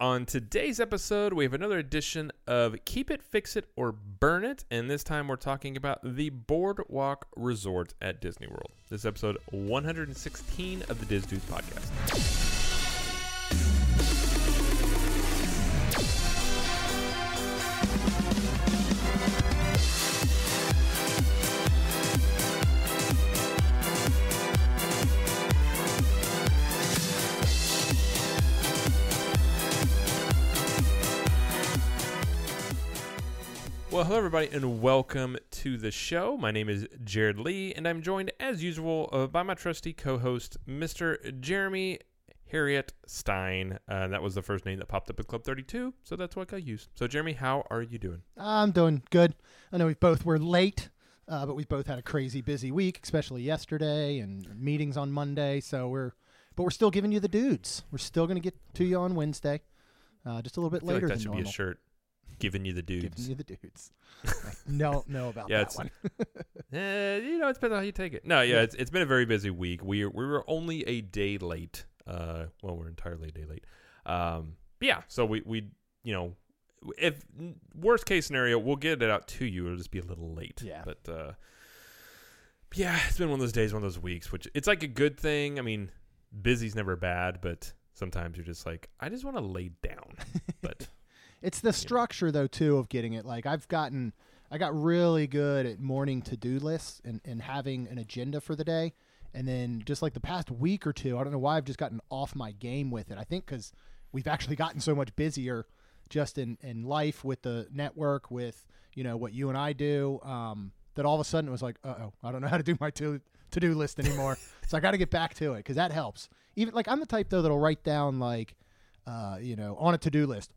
On today's episode, we have another edition of Keep It, Fix It, or Burn It, and this time we're talking about the Boardwalk Resort at Disney World. This is episode 116 of the Dis Dudes podcast. Hello, everybody, and welcome to the show. My name is Jared Lee, and I'm joined, as usual, uh, by my trusty co host, Mr. Jeremy Harriet Stein. Uh, that was the first name that popped up at Club 32, so that's what I used. So, Jeremy, how are you doing? I'm doing good. I know we both were late, uh, but we both had a crazy busy week, especially yesterday and meetings on Monday. So we're, but we're still giving you the dudes. We're still going to get to you on Wednesday, uh, just a little bit later like that should normal. be a shirt. Giving you the dudes. Giving you the dudes. no, no about Yeah, that one. Eh, you know, it depends on how you take it. No, yeah, It's, it's been a very busy week. We we were only a day late. Uh, well, we're entirely a day late. Um, yeah. So we we you know, if worst case scenario, we'll get it out to you. It'll just be a little late. Yeah. But uh, yeah, it's been one of those days, one of those weeks, which it's like a good thing. I mean, busy's never bad, but sometimes you're just like, I just want to lay down. But It's the structure though too of getting it. Like I've gotten, I got really good at morning to do lists and, and having an agenda for the day. And then just like the past week or two, I don't know why I've just gotten off my game with it. I think because we've actually gotten so much busier just in, in life with the network, with you know what you and I do, um, that all of a sudden it was like, uh oh, I don't know how to do my to to do list anymore. so I got to get back to it because that helps. Even like I'm the type though that'll write down like, uh, you know, on a to do list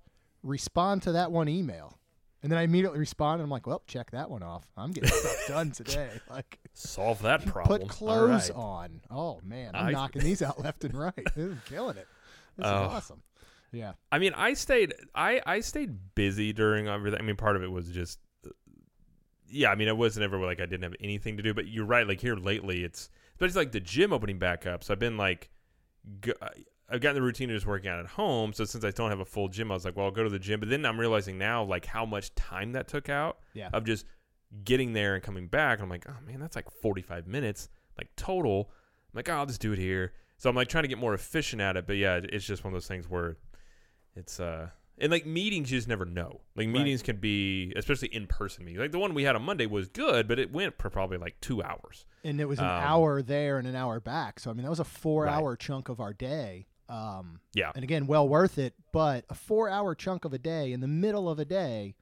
respond to that one email. And then I immediately respond, and I'm like, "Well, check that one off. I'm getting stuff done today. Like, solve that problem. put clothes right. on. Oh man, I'm I- knocking these out left and right. This is killing it. This Oh. is awesome. Yeah, I mean, I stayed I I stayed busy during everything. I mean, part of it was just uh, yeah. I mean, it wasn't ever like I didn't have anything to do. But you're right. Like here lately, it's especially like the gym opening back up. So I've been like, go, uh, I've gotten the routine of just working out at home. So since I don't have a full gym, I was like, well, I'll go to the gym. But then I'm realizing now like how much time that took out yeah, of just getting there and coming back. I'm like, oh man, that's like 45 minutes like total. I'm like, oh, I'll just do it here. So I'm like trying to get more efficient at it. But yeah, it's just one of those things where it's uh and like meetings you just never know. Like meetings can be especially in person meetings. Like the one we had on Monday was good, but it went for probably like two hours. and it was an Um, hour there and an hour back. So I mean, that was a four-hour chunk of our day. Um, Yeah. and again, well worth it. But a four-hour chunk of a day in the middle of a day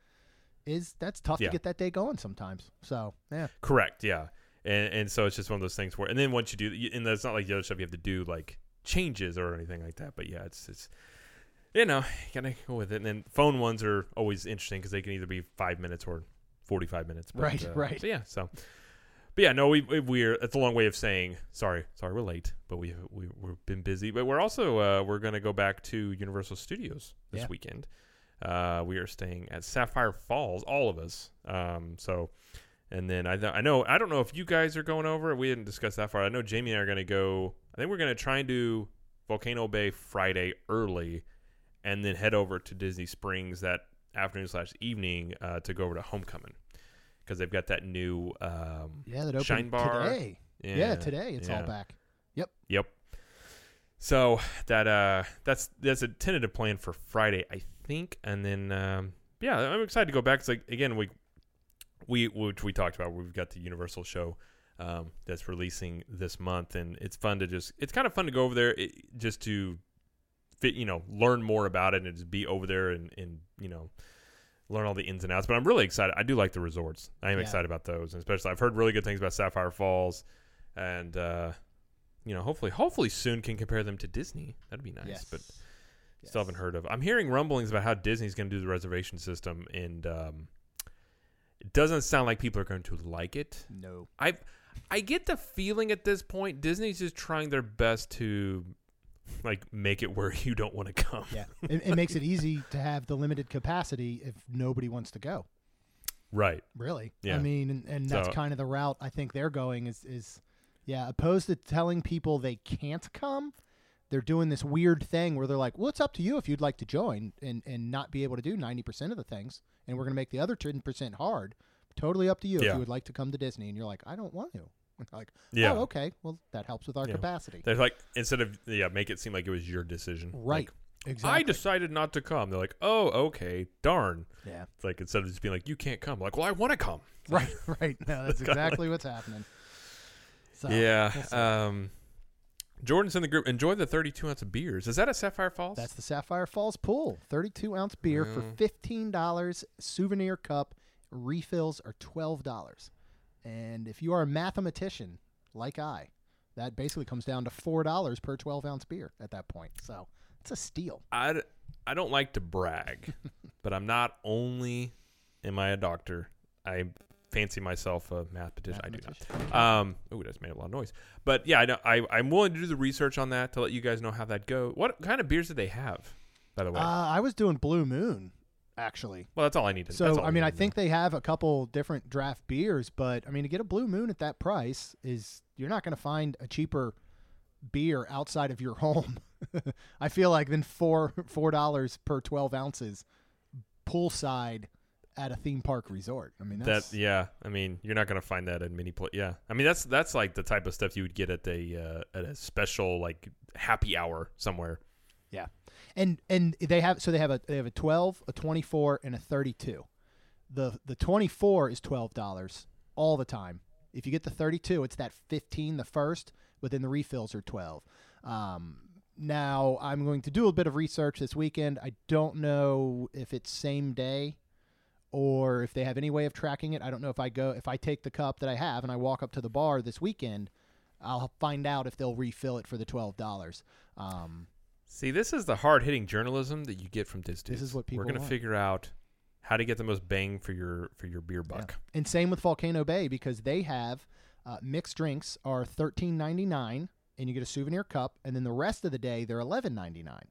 is that's tough Yeah. to get that day going sometimes. So yeah, Correct. Yeah. And and so it's just one of those things where and then once you do and it's not like the other stuff you have to do like changes or anything like that. But yeah, it's it's you know you gotta go with it. And then phone ones are always interesting because they can either be five minutes or forty five minutes. But, Right, uh, right. So yeah. So. But yeah, no, we, we we're it's a long way of saying sorry, sorry we're late, but we we we've been busy. But we're also uh, we're gonna go back to Universal Studios this Yeah. weekend. Uh, we are staying at Sapphire Falls, all of us. Um, so and then I, th- I know I don't know if you guys are going over. We didn't discuss that far. I know Jamie and I are going to go. I think we're going to try and do Volcano Bay Friday early, and then head over to Disney Springs that afternoon slash evening uh, to go over to Homecoming because they've got that new um, yeah, that Shine Bar. today. Yeah, yeah today it's all back. Yep. Yep. So that uh that's that's a tentative plan for Friday, I think, and then um, yeah, I'm excited to go back. It's like again we we which we talked about. We've got the Universal show um, that's releasing this month, and it's fun to just it's kind of fun to go over there it, just to fit you know learn more about it and just be over there and and you know learn all the ins and outs. But I'm really excited. I do like the resorts. I am Yeah. excited about those, and especially I've heard really good things about Sapphire Falls, and uh, you know hopefully hopefully soon can compare them to Disney. That'd be nice, Yes. but. Yes. Still haven't heard of. I'm hearing rumblings about how Disney's going to do the reservation system, and um, it doesn't sound like people are going to like it. No. I I get the feeling at this point Disney's just trying their best to like make it where you don't want to come. Yeah, it, it makes it easy to have the limited capacity if nobody wants to go. Right. Really, Yeah. I mean, and, and that's So- kind of the route I think they're going. Is is yeah, opposed to telling people they can't come, they're doing this weird thing where they're like, well, it's up to you if you'd like to join and, and not be able to do 90% of the things. And we're going to make the other 10% hard. Totally up to you if you would like to come to Disney. And you're like, I don't want to. like, Yeah. oh, okay. Well, that helps with our Yeah. capacity. They're like instead of yeah, make it seem like it was your decision. Right. Like, exactly. I decided not to come. They're like, oh, okay, darn. yeah. It's like instead of just being like, you can't come. Like, well, I want to come. Right. Right. No, that's kinda exactly what's happening. So, yeah. um, Jordan's in the group. Enjoy the 32 ounce of beers. Is that a Sapphire Falls? That's the Sapphire Falls Pool. 32 ounce beer for $15. Souvenir cup. Refills are $12. And if you are a mathematician like I, that basically comes down to $4 per 12 ounce beer at that point. So it's a steal. I I don't like to brag, but I'm not only am I a doctor, I fancy myself a mathematician. I do not. Um, oh, that's made a lot of noise. But yeah, I know. I, I'm willing to do the research on that to let you guys know how that go. What kind of beers did they have, by the way? Uh, I was doing Blue Moon, actually. well, that's all I need to. So I mean, I need to know. think they have a couple different draft beers, but I mean, to get a Blue Moon at that price is you're not going to find a cheaper beer outside of your home. I feel like than four four dollars per twelve ounces poolside at a theme park resort. I mean, that's that yeah i mean you're not gonna find that in many pla yeah i mean that's that's like the type of stuff you would get at a uh, at a special like happy hour somewhere Yeah, and and they have so they have a they have a twelve, a twenty four, and a thirty two. The the twenty four is twelve dollars all the time. If you get the thirty two, it's that fifteen the first, but then the refills are twelve. Um, now I'm going to do a bit of research this weekend. I don't know if it's same day or if they have any way of tracking it. I don't know if I go if I take the cup that I have and I walk up to the bar this weekend, I'll find out if they'll refill it for the twelve dollars. Um, see this is the hard-hitting journalism that you get from this This is what people we're gonna figure out how to get the most bang for your for your beer Yeah. buck And same with Volcano Bay because they have uh, mixed drinks are thirteen ninety nine, and you get a souvenir cup, and then the rest of the day they're eleven ninety nine.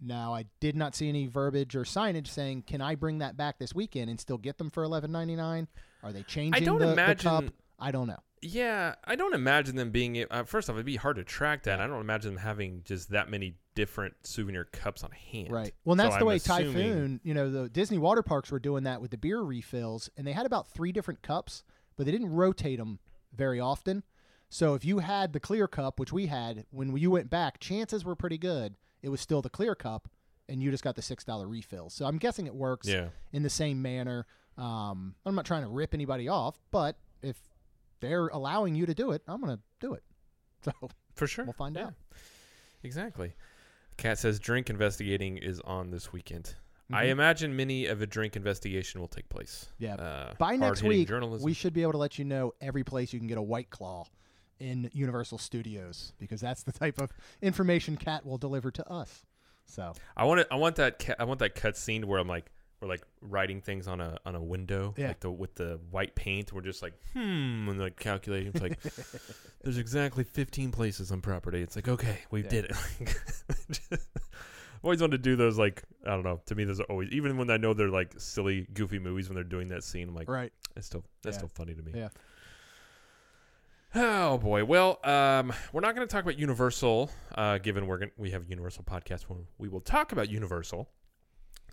Now I did not see any verbiage or signage saying, "Can I bring that back this weekend and still get them for eleven ninety nine? Are they changing don't the, the cup? I don't know. Yeah i don't imagine them being uh, first off it'd be hard to track that i don't imagine them having just that many different souvenir cups on hand Right. Well, and that's So the I'm way assuming- Typhoon, you know, the Disney water parks were doing that with the beer refills, and they had about three different cups, but they didn't rotate them very often. So if you had the clear cup, which we had when you went back, chances were pretty good it was still the clear cup, and you just got the six dollar refill. So I'm guessing it works yeah in the same manner. Um, I'm not trying to rip anybody off, but if they're allowing you to do it, I'm gonna do it. So for sure we'll find Yeah. out. Exactly. Cat says drink investigating is on this weekend. I Mhm. imagine many of a drink investigation will take place. Yeah. Uh, By next week, journalism. we should be able to let you know every place you can get a White Claw in Universal Studios because that's the type of information Cat will deliver to us. So I want it. I want that. Ca- I want that cut scene where I'm like, we're like writing things on a on a window, Yeah. like the with the white paint. We're just like, hmm, and like calculating. It's like, there's exactly 15 places on property. It's like, okay, we Yeah. did it. always wanted to do those. Like, I don't know. To me, those are always even when I know they're like silly, goofy movies when they're doing that scene. I'm like, right, It's still that's Yeah. still funny to me. Yeah. Oh boy. Well, um, we're not going to talk about Universal, uh, given we're gonna, we have Universal podcast when we will talk about Universal.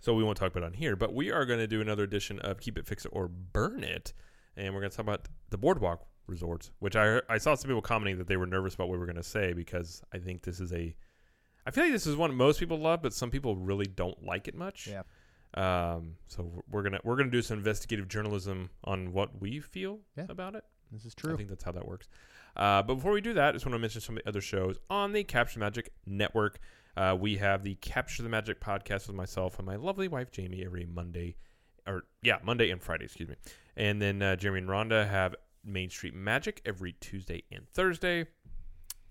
So we won't talk about it on here, but we are going to do another edition of Keep It, Fix It, or Burn It, and we're going to talk about the Boardwalk resorts, which I I saw some people commenting that they were nervous about what we were going to say because I think this is a, I feel like this is one most people love, but some people really don't like it much. Yeah. Um, so we're gonna we're gonna do some investigative journalism on what we feel Yeah. about it. this is true. I think that's how that works. Uh, but before we do that, I just want to mention some of the other shows on the Capture Magic Network. Uh, we have the Capture the Magic podcast with myself and my lovely wife Jamie every Monday, or yeah, Monday and Friday, excuse me. And then uh, Jeremy and Rhonda have Main Street Magic every Tuesday and Thursday.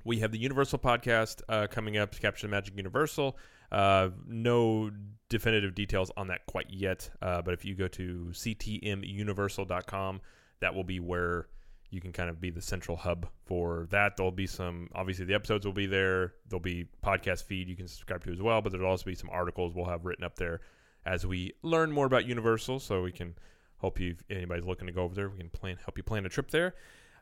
We have the Universal podcast uh, coming up, Capture the Magic Universal. Uh, no definitive details on that quite yet, uh, but if you go to ctmuniversal.com, that will be where you can kind of be the central hub for that. There'll be some, obviously, the episodes will be there. There'll be podcast feed you can subscribe to as well, but there'll also be some articles we'll have written up there as we learn more about Universal. So we can hope you, if anybody's looking to go over there, we can plan help you plan a trip there.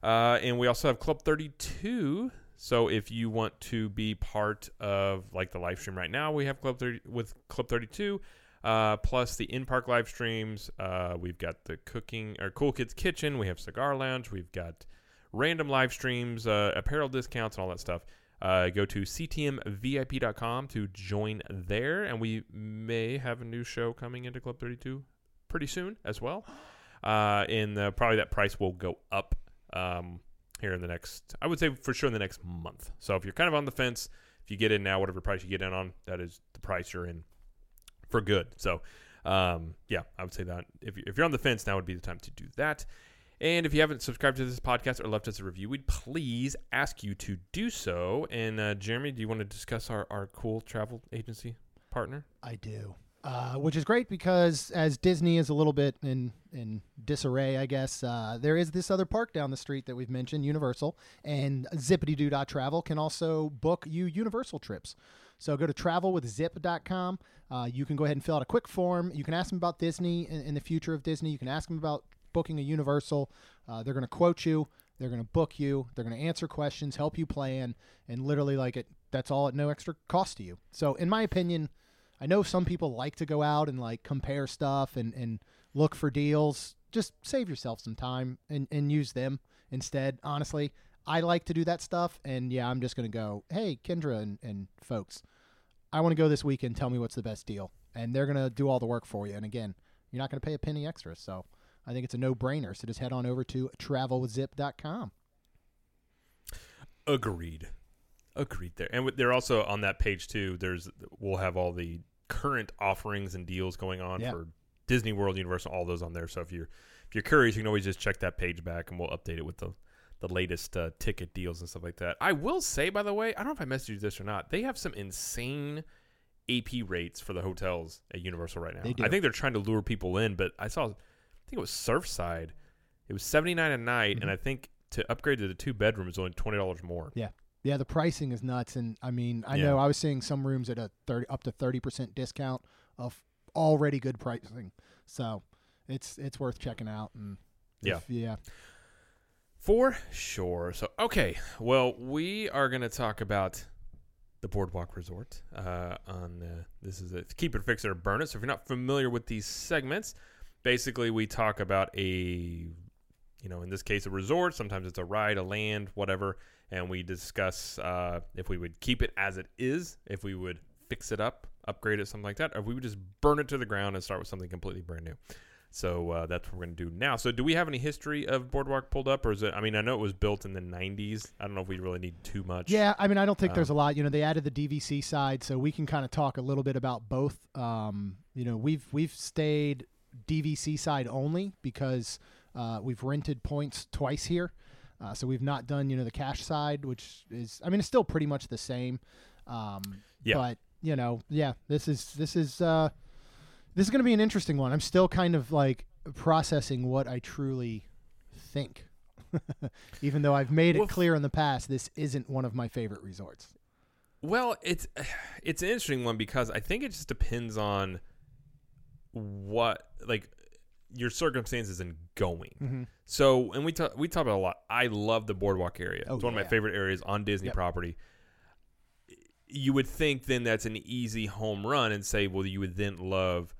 Uh, and we also have Club 32 So if you want to be part of like the live stream right now, we have Club 30 with Club 32, uh, plus the in park live streams. Uh, we've got the cooking or Cool Kids Kitchen. We have Cigar Lounge. We've got random live streams, uh, apparel discounts, and all that stuff. Uh, go to ctmvip.com to join there, and we may have a new show coming into Club 32 pretty soon as well. Uh, and uh, probably that price will go up um, here in the next, I would say for sure in the next month. So if you're kind of on the fence, if you get in now, whatever price you get in on, that is the price you're in for good. So um, yeah, I would say that if, if you're on the fence, now would be the time to do that. And if you haven't subscribed to this podcast or left us a review, we'd please ask you to do so. And uh, Jeremy, do you want to discuss our, our cool travel agency partner? I do. Uh, which is great because as Disney is a little bit in in disarray, I guess uh, there is this other park down the street that we've mentioned, Universal, and Zippity Travel can also book you Universal trips. So go to travelwithzip.com. Uh, you can go ahead and fill out a quick form. You can ask them about Disney and, the future of Disney. You can ask them about booking a Universal. Uh, they're going to quote you. They're going to book you. They're going to answer questions, help you plan, and literally like it. That's all at no extra cost to you. So in my opinion I know some people like to go out and like compare stuff and, and look for deals. Just save yourself some time and, and use them instead. Honestly, I like to do that stuff. And yeah, I'm just going to go, hey, Kendra and, and folks, I want to go this weekend. Tell me what's the best deal. And they're going to do all the work for you. And again, you're not going to pay a penny extra. So I think it's a no brainer. So just head on over to travelwithzip.com. Agreed. Agreed there. And they're also on that page too. There's we'll have all the current offerings and deals going on for Disney World, Universal, all those on there. So if you're if you're curious, you can always just check that page back, and we'll update it with the the latest uh, ticket deals and stuff like that. I will say, by the way, I don't know if I messaged you this or not. They have some insane AP rates for the hotels at Universal right now. I think they're trying to lure people in, but I saw, I think it was Surfside. It was seventy nine a night, mm-hmm. and I think to upgrade to the two bedrooms, only twenty dollars more. Yeah, yeah, the pricing is nuts, and I mean, I yeah. know I was seeing some rooms at a thirty up to thirty percent discount of already good pricing, so it's it's worth checking out. And yeah, yeah, for sure. So okay, well, we are going to talk about the Boardwalk Resort. Uh, on this is a keep it, fix it, or burn it. So if you're not familiar with these segments, basically we talk about a, you know, in this case, a resort. Sometimes it's a ride, a land, whatever and we discuss uh, if we would keep it as it is, if we would fix it up, upgrade it, something like that, or if we would just burn it to the ground and start with something completely brand new. So uh, that's what we're going to do now. So, do we have any history of Boardwalk pulled up, or is it? I mean, I know it was built in the '90s. I don't know if we really need too much. Yeah, I mean, I don't think um, there's a lot. You know, they added the DVC side, so we can kind of talk a little bit about both. Um, you know, we've we've stayed DVC side only because uh, we've rented points twice here. Uh, so we've not done, you know, the cash side, which is, I mean, it's still pretty much the same. Um, yeah. But you know, yeah, this is this is uh, this is going to be an interesting one. I'm still kind of like processing what I truly think, even though I've made it clear in the past this isn't one of my favorite resorts. Well, it's it's an interesting one because I think it just depends on what like your circumstances in going. Mm-hmm. So, and we talk we talk about a lot. I love the boardwalk area. Oh, it's one yeah. of my favorite areas on Disney yep. property. You would think then that's an easy home run and say, well, you would then love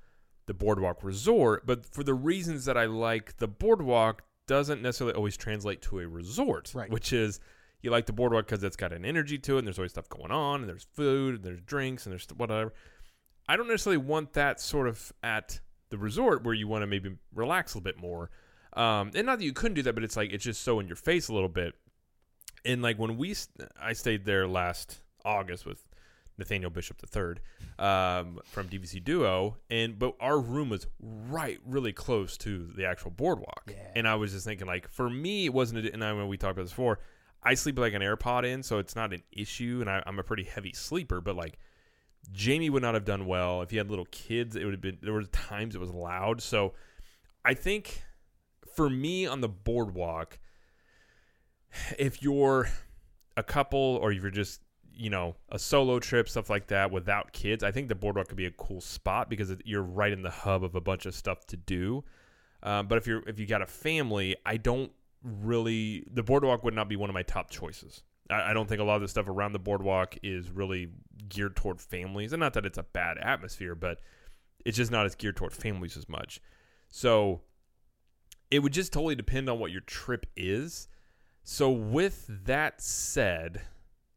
the boardwalk resort, but for the reasons that I like the boardwalk doesn't necessarily always translate to a resort, right. which is you like the boardwalk because it's got an energy to it and there's always stuff going on and there's food and there's drinks and there's whatever. I don't necessarily want that sort of at the resort where you want to maybe relax a little bit more. Um, and not that you couldn't do that, but it's like it's just so in your face a little bit. And like when we, I stayed there last August with Nathaniel Bishop III um, from DVC Duo, and but our room was right, really close to the actual boardwalk. Yeah. And I was just thinking, like, for me, it wasn't. A, and I when we talked about this before, I sleep like an AirPod in, so it's not an issue, and I, I'm a pretty heavy sleeper. But like, Jamie would not have done well if he had little kids. It would have been there were times it was loud. So I think for me on the boardwalk, if you're a couple or if you're just you know a solo trip stuff like that without kids, I think the boardwalk could be a cool spot because you're right in the hub of a bunch of stuff to do. Um, but if you're if you got a family, I don't really the boardwalk would not be one of my top choices. I, I don't think a lot of the stuff around the boardwalk is really geared toward families, and not that it's a bad atmosphere, but it's just not as geared toward families as much. So it would just totally depend on what your trip is. So with that said,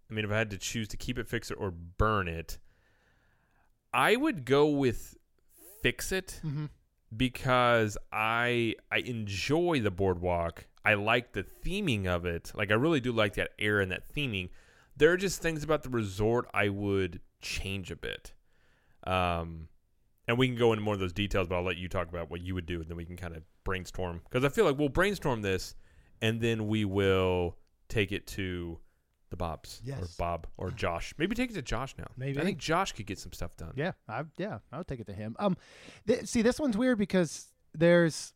I mean, if I had to choose to keep it, fix it, or burn it, I would go with fix it Mm-hmm. because I I enjoy the boardwalk. I like the theming of it. Like I really do like that air and that theming. There are just things about the resort I would change a bit. Um and we can go into more of those details, but I'll let you talk about what you would do and then we can kind of brainstorm because I feel like we'll brainstorm this and then we will take it to the Bobs or Yes. Bob or Josh. Maybe take it to Josh now. Maybe. I think Josh could get some stuff done. Yeah, I yeah, I would take it to him. Um, th- see, this one's weird because there's,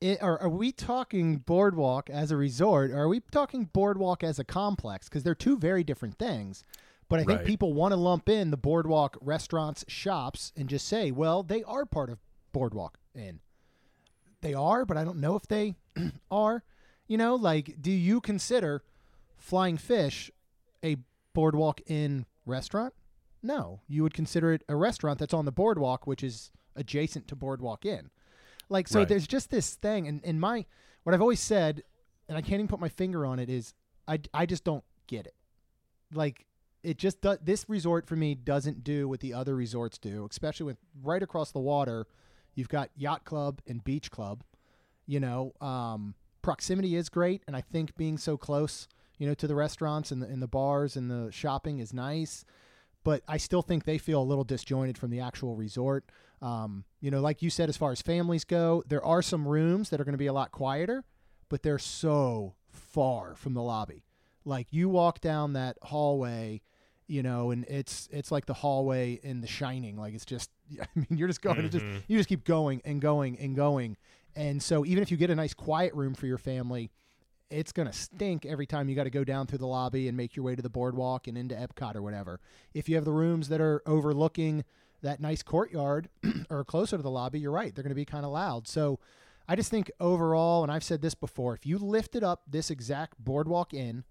it, are, are we talking boardwalk as a resort, or are we talking boardwalk as a complex? Because they're two very different things. But I think Right. people want to lump in the boardwalk restaurants, shops, and just say, well, they are part of boardwalk inn. They are, but I don't know if they are. You know, like, do you consider Flying Fish a boardwalk inn restaurant? No, you would consider it a restaurant that's on the boardwalk, which is adjacent to Boardwalk Inn. Like, so Right. there's just this thing, and, and my what I've always said, and I can't even put my finger on it, is I, I just don't get it. Like, it just does. This resort for me doesn't do what the other resorts do, especially with right across the water. You've got yacht club and beach club. You know, um, proximity is great, and I think being so close, you know, to the restaurants and the, and the bars and the shopping is nice but I still think they feel a little disjointed from the actual resort. Um, you know, like you said, as far as families go, there are some rooms that are going to be a lot quieter, but they're so far from the lobby. Like you walk down that hallway, you know, and it's it's like the hallway in The Shining. Like it's just, I mean, you're just going, it just you just keep going and going and going. And so even if you get a nice quiet room for your family, it's going to stink every time you got to go down through the lobby and make your way to the boardwalk and into Epcot or whatever. If you have the rooms that are overlooking that nice courtyard or closer to the lobby, you're right. They're going to be kind of loud. So I just think overall, and I've said this before, if you lifted up this exact boardwalk inn,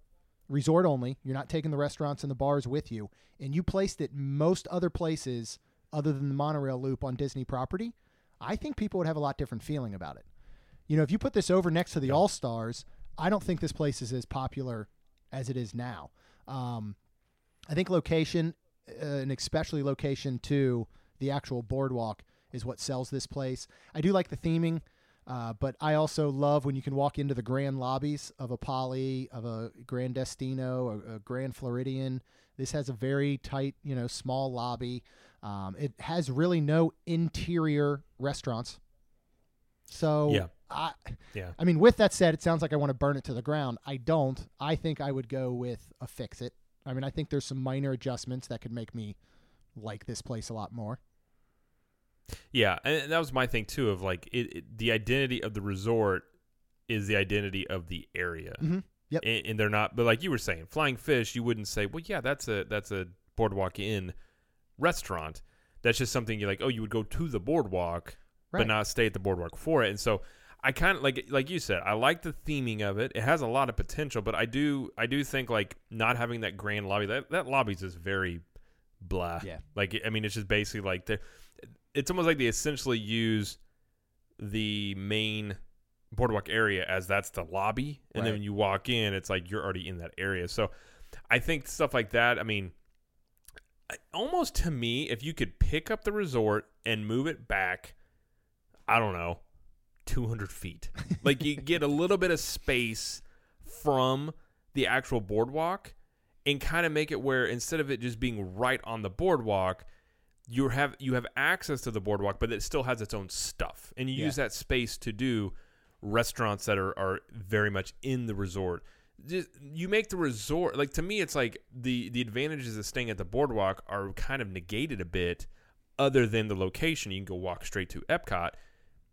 resort only, you're not taking the restaurants and the bars with you, and you placed it most other places other than the monorail loop on Disney property, I think people would have a lot different feeling about it. You know, if you put this over next to the All Stars, I don't think this place is as popular as it is now. Um, I think location, uh, and especially location to the actual boardwalk, is what sells this place. I do like the theming, uh, but I also love when you can walk into the grand lobbies of a Poly, of a Gran Destino, a, a Grand Floridian. This has a very tight, you know, small lobby. Um, it has really no interior restaurants. So Yeah. I, Yeah. I mean, with that said, it sounds like I want to burn it to the ground. I don't. I think I would go with a fix it. I mean, I think there's some minor adjustments that could make me like this place a lot more. Yeah, and that was my thing too. Of like, it, it the identity of the resort is the identity of the area, Mhm. Yep. and, and they're not. But like you were saying, Flying Fish, you wouldn't say, well, yeah, that's a that's a boardwalk inn restaurant. That's just something you're like, oh, you would go to the boardwalk, Right. but not stay at the boardwalk for it. And so, I kind of like like you said, I like the theming of it. It has a lot of potential, but I do I do think like not having that grand lobby that that lobby's just very blah. Yeah. Like I mean, it's just basically like they it's almost like they essentially use the main boardwalk area as that's the lobby, and then when you walk in, it's like you're already in that area. So I think stuff like that. I mean, almost to me, if you could pick up the resort and move it back, I don't know, 200 feet, like you get a little bit of space from the actual boardwalk and kind of make it where instead of it just being right on the boardwalk you have you have access to the boardwalk but it still has its own stuff. And you Yeah. use that space to do restaurants that are, are very much in the resort. Just, you make the resort like to me it's like the the advantages of staying at the boardwalk are kind of negated a bit other than the location. You can go walk straight to epcot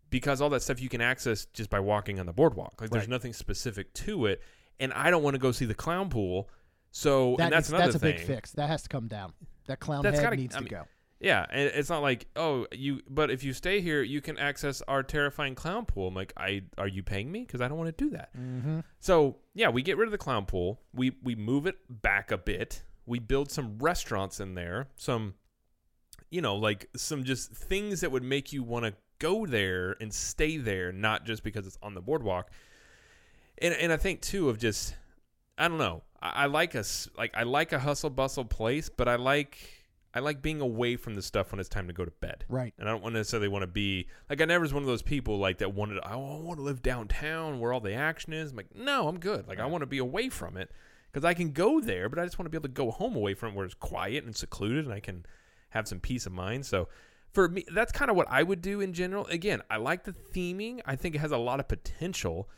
because all that stuff you can access just by walking on the boardwalk like there's nothing specific to it and i don't want to go see the clown pool so That and that's needs- another that's a thing big fix. That has to come down. That clown That's head gotta- needs I to mean, go. Yeah, and it's not like oh you, but if you stay here, you can access our terrifying clown pool. I'm like, I are you paying me? Because I don't want to do that. Mm-hmm. So yeah, we get rid of the clown pool. We we move it back a bit. We build some restaurants in there. Some, you know, like some just things that would make you want to go there and stay there, not just because it's on the boardwalk. And and I think too of just I don't know. I, I like a like I like a hustle bustle place, but I like I like being away from the stuff when it's time to go to bed. Right. And I don't necessarily want to be like I never was one of those people like that wanted. Oh, I want to live downtown where all the action is. I'm like, no, I'm good. Like I want to be away from it because I can go there, but I just want to be able to go home away from it where it's quiet and secluded, and I can have some peace of mind. So for me, that's kind of what I would do in general. Again, I like the theming. I think it has a lot of potential.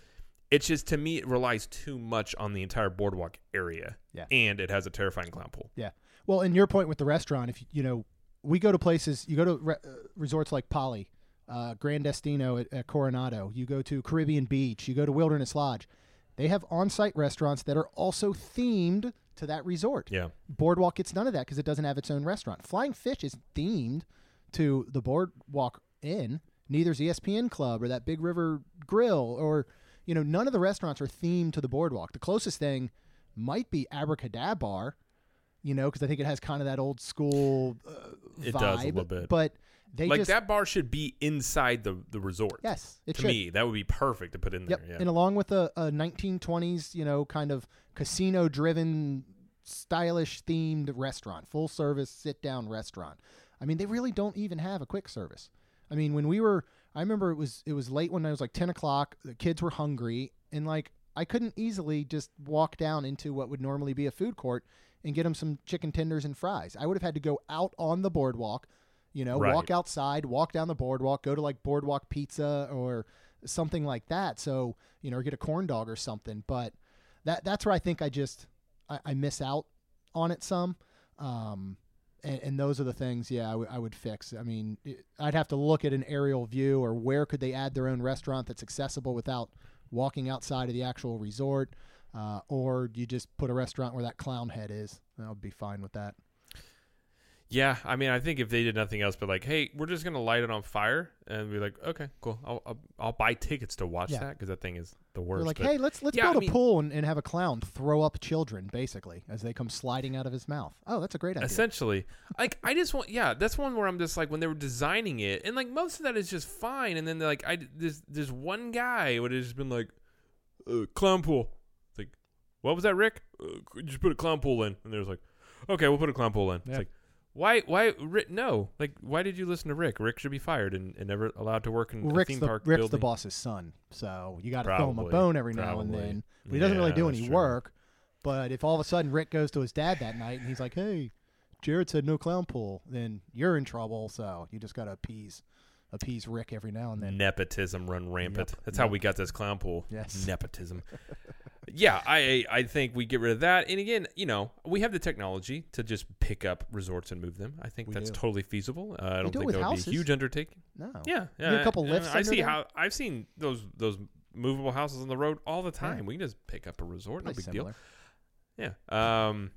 It's just to me, it relies too much on the entire boardwalk area. Yeah. And it has a terrifying clown pool. Yeah. Well, and your point with the restaurant, if you- you know, we go to places, you go to re- uh, resorts like Poly, uh, Gran Destino at, at Coronado, you go to Caribbean Beach, you go to Wilderness Lodge. They have on-site restaurants that are also themed to that resort. Yeah. Boardwalk gets none of that because it doesn't have its own restaurant. Flying Fish is themed to the Boardwalk Inn. Neither's ESPN Club or that Big River Grill or you know none of the restaurants are themed to the boardwalk. The closest thing might be Abracadabar, you know, because I think it has kind of that old school uh, It vibe. does a little bit. but they like just that bar should be inside the, the resort. yes, it to should. me, that would be perfect to put in Yep. there. Yeah. And along with a, a 1920s, you know, kind of casino driven, stylish themed restaurant, full service sit down restaurant. I mean, they really don't even have a quick service. I mean, when we were, I remember it was it was late when I was like 10 o'clock. The kids were hungry, and like I couldn't easily just walk down into what would normally be a food court and get them some chicken tenders and fries. I would have had to go out on the boardwalk, you know, Right. walk outside, walk down the boardwalk, go to like Boardwalk Pizza or something like that. So you know, or get a corn dog or something. But that that's where I think I just I, I miss out on it some. Um, and, and those are the things, yeah, I would- fix. I mean, it, I'd have to look at an aerial view or where could they add their own restaurant that's accessible without walking outside of the actual resort, uh, or you just put a restaurant where that clown head is. I would be fine with that. Yeah, I mean, I think if they did nothing else but like, hey, we're just gonna light it on fire, and be like, okay, cool, I'll I'll, I'll buy tickets to watch Yeah. that because that thing is the They're worst. like, but- hey, let's let's Yeah, build I a mean- pool and, and have a clown throw up children, basically, as they come sliding out of his mouth. Oh, that's a great idea. essentially, like I just want, yeah, that's one where I'm just like when they were designing it, and like most of that is just fine, and then they're like, I there's there's one guy would have just been like, uh, clown pool, it's like, what was that, Rick? Uh, just put a clown pool in, and there's like, okay, we'll put a clown pool in. Yeah. It's like. Why? Why? Rick, no. Like, why did you listen to Rick? Rick should be fired and, and never allowed to work in Well, a Rick's theme the park Rick's building. the boss's son, so you got to throw him a bone every now and then. But he doesn't really do any true. work. But if all of a sudden Rick goes to his dad that night and he's like, "Hey, Jared said no clown pool," then you're in trouble. So you just got to appease appease Rick every now and then. nepotism run rampant. Yep, That's how we got this clown pool. Yes. nepotism. yeah, I I think we get rid of that. And again, you know, we have the technology to just pick up resorts and move them. I think We that's do. totally feasible. Uh, I don't do it think with that would houses. be a huge undertaking. No. Yeah, You yeah. need a couple uh, lifts I under see there? how I've seen those those movable houses on the road all the time. Yeah. We can just pick up a resort, no Pretty big deal. similar. Yeah. Um,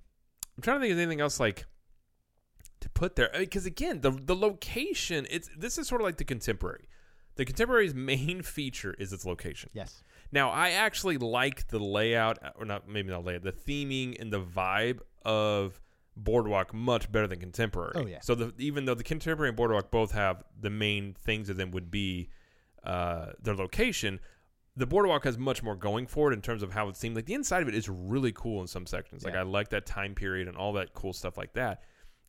I'm trying to think of anything else like to put there because again, the the location. It's this is sort of like the contemporary. The contemporary's main feature is its location. Yes. Now, I actually like the layout, or not maybe not layout, the theming and the vibe of Boardwalk much better than Contemporary. Oh, yeah. So the, even though the Contemporary and Boardwalk both have the main things of them would be uh, their location, the Boardwalk has much more going for it in terms of how it seemed. Like the inside of it is really cool in some sections. Like Yeah. I like that time period and all that cool stuff like that.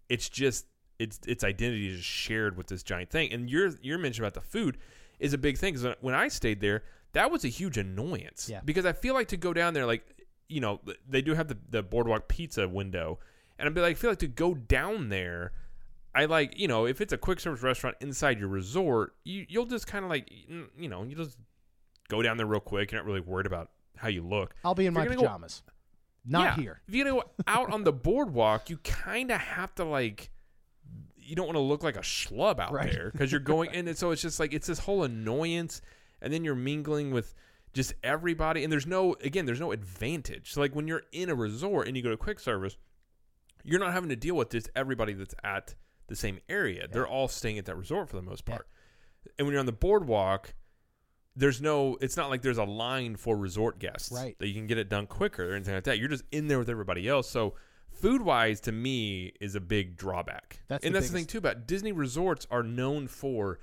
It's just its its identity is shared with this giant thing. And your your mention about the food is a big thing. Because when I stayed there, that was a huge annoyance. Yeah. Because I feel like to go down there, like you know, they do have the the boardwalk pizza window, and I'd be like, I feel like to go down there. I like, you know, if it's a quick service restaurant inside your resort, you you'll just kind of like, you know, you just go down there real quick. You're not really worried about how you look. I'll be in my you're go- pajamas. Not Yeah. here. If you're gonna go out on the boardwalk, you kind of have to like. You don't want to look like a schlub out Right. there because you're going, in. and so it's just like it's this whole annoyance, and then you're mingling with just everybody, and there's no again, there's no advantage. So like when you're in a resort and you go to quick service, you're not having to deal with just everybody that's at the same area. They're all staying at that resort for the most Yeah. part. And when you're on the boardwalk, there's no. It's not like there's a line for resort guests Right. that you can get it done quicker or anything like that. You're just in there with everybody else. So food wise, to me, is a big drawback. That's and the that's the thing too about Disney resorts are known for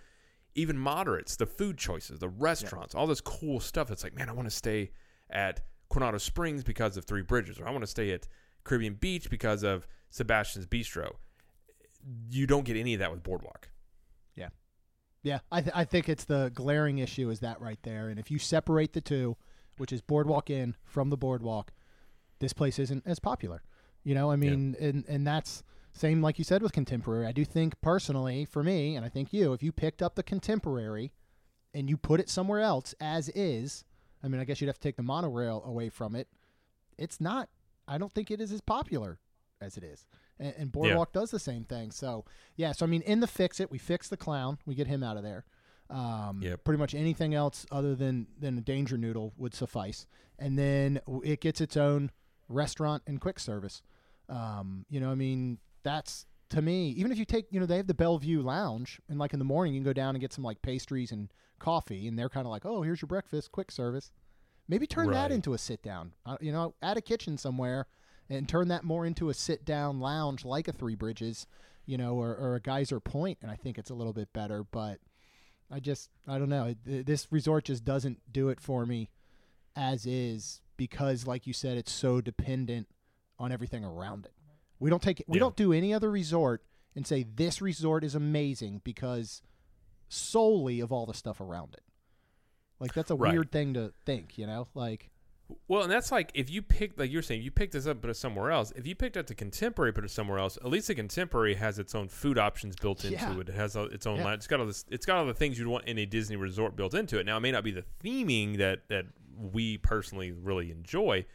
even moderates, the food choices, the restaurants, all this cool stuff. It's like, man, I want to stay at Coronado Springs because of Three Bridges, or I want to stay at Caribbean Beach because of Sebastian's Bistro. You don't get any of that with Boardwalk. Yeah, Yeah. I, th- I think it's the glaring issue is that right there. And if you separate the two, which is Boardwalk Inn from the Boardwalk, this place isn't as popular. You know, I mean, and and that's same like you said with Contemporary. I do think personally, for me, and I think you, if you picked up the Contemporary and you put it somewhere else as is, I mean, I guess you'd have to take the monorail away from it. It's not. I don't think it is as popular as it is. And, and Boardwalk does the same thing. So yeah, so I mean, in the fix it, we fix the clown, we get him out of there. Um, Yep. Pretty much anything else other than than a danger noodle would suffice, and then it gets its own restaurant and quick service. Um, you know, I mean, that's to me. Even if you take, you know, they have the Bellevue Lounge, and like in the morning, you can go down and get some like pastries and coffee, and they're kind of like, oh, here's your breakfast, quick service. Maybe turn that into a sit down. Uh, you know, add a kitchen somewhere and turn that more into a sit down lounge like a Three Bridges, you know, or, or a Geyser Point, and I think it's a little bit better. But I just, I don't know. This resort just doesn't do it for me as is because, like you said, it's so dependent on everything around it. We don't take, we Yeah. don't do any other resort and say this resort is amazing because solely of all the stuff around it. Like that's a Right. weird thing to think, you know? Like Well, and that's like if you pick, like you're saying, you picked this up, but it's somewhere else. If you picked up the contemporary, but it's somewhere else, at least the contemporary has its own food options built into Yeah. it. It has a, its own Yeah. line. It's got all this. It's got all the things you'd want in a Disney resort built into it. Now, it may not be the theming that that we personally really enjoy.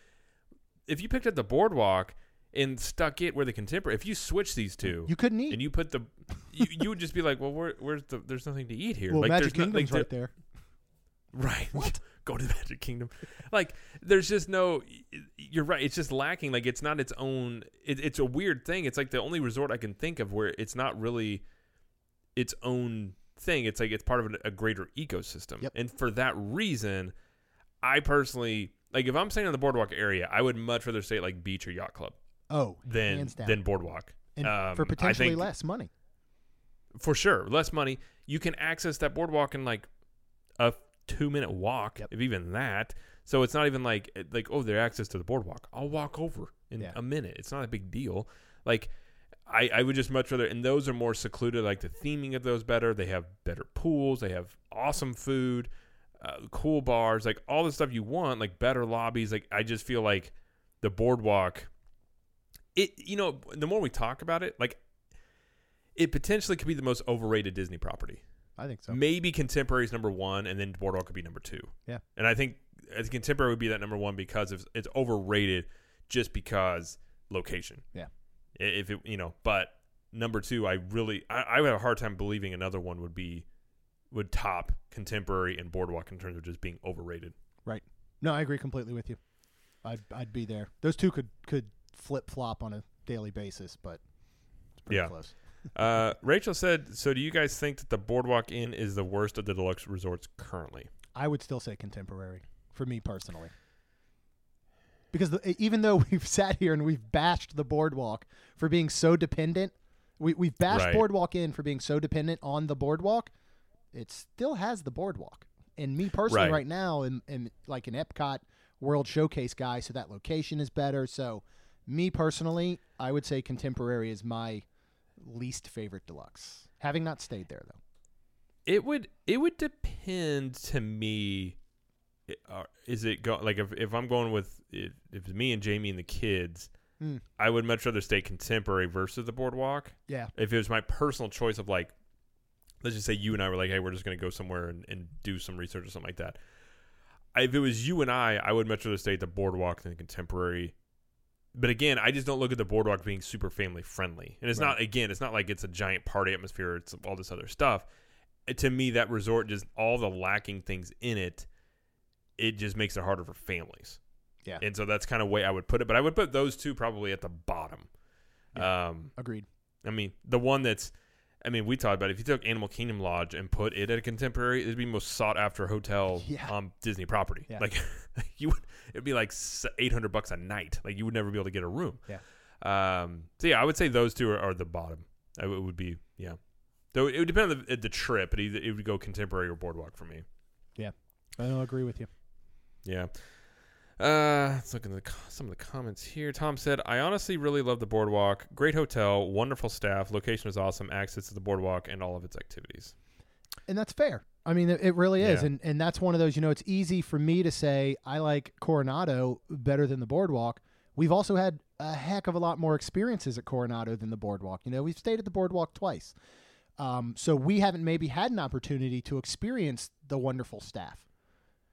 If you picked up the boardwalk and stuck it where the contemporary, if you switch these two, you couldn't eat. and you put the, you, you would just be like, well, where, where's the? There's nothing to eat here. well, like, Magic there's no- Kingdom's like, right there. Right. Go to the Magic Kingdom. Like, there's just no. You're right. It's just lacking. Like, it's not its own. It, it's a weird thing. It's like the only resort I can think of where it's not really its own thing. It's like it's part of a, a greater ecosystem. Yep. And for that reason, I personally like if I'm staying in the boardwalk area, I would much rather stay at like beach or yacht club Oh, than than boardwalk. and um, for potentially think- less money. for sure less money. You can access that boardwalk in like a two minute walk Yep. if even that. So it's not even like like oh there's access to the boardwalk. I'll walk over in Yeah. a minute. It's not a big deal. Like I, I would just much rather and those are more secluded like the theming of those better. They have better pools. They have awesome food uh, cool bars like all the stuff you want like better lobbies. Like i just feel like the boardwalk it you know the more we talk about it like it potentially could be the most overrated Disney property. I think so. Maybe Contemporary is number one, and then Boardwalk could be number two. Yeah. and I think I think Contemporary would be that number one because it's, it's overrated just because location. Yeah. If it you know, but number two, I really I, I would have a hard time believing another one would be would top Contemporary and Boardwalk in terms of just being overrated. Right. No, I agree completely with you. I'd I'd be there. Those two could could flip flop on a daily basis, but it's pretty Yeah. close. Uh, Rachel said, "So do you guys think that the Boardwalk Inn is the worst of the deluxe resorts currently?" I would still say contemporary for me personally. Because the, even though we've sat here and we've bashed the boardwalk for being so dependent, we, we've bashed Right. boardwalk inn for being so dependent on the boardwalk. It still has the boardwalk. And me personally, Right. right, now, am, am like an Epcot World Showcase guy, so that location is better. So, me personally, I would say contemporary is my least favorite deluxe. Having not stayed there though. It would it would depend to me. uh, Is it go like if if I'm going with if it's me and Jamie and the kids, Hmm. I would much rather stay contemporary versus the boardwalk. Yeah. If it was my personal choice of like, let's just say you and I were like, hey, we're just gonna go somewhere and, and do some research or something like that. If it was you and I, I would much rather stay at the boardwalk than contemporary. But again, I just don't look at the boardwalk being super family friendly. And it's Right. not again, it's not like it's a giant party atmosphere. It's all this other stuff. Uh, To me, that resort just all the lacking things in it. It just makes it harder for families. Yeah. And so that's kind of way I would put it. But I would put those two probably at the bottom. Um, Agreed. I mean, the one that's, I mean, we talked about it. if you took Animal Kingdom Lodge and put it at a contemporary, it'd be most sought after hotel Yeah. on Disney property. Yeah. Like you would, it'd be like eight hundred bucks a night. Like you would never be able to get a room. Yeah. Um. So yeah, I would say those two are, are the bottom. I would would be yeah. Though it would depend on the, the trip, but either it would go contemporary or boardwalk for me. Yeah, I don't agree with you. Yeah. Uh, let's look at the, some of the comments here. Tom said, "I honestly really love the boardwalk. Great hotel, wonderful staff, location is awesome, access to the boardwalk and all of its activities." And that's fair. I mean, it, it really is, Yeah. and and that's one of those. You know, it's easy for me to say I like Coronado better than the Boardwalk. We've also had a heck of a lot more experiences at Coronado than the Boardwalk. You know, we've stayed at the Boardwalk twice, um, so we haven't maybe had an opportunity to experience the wonderful staff,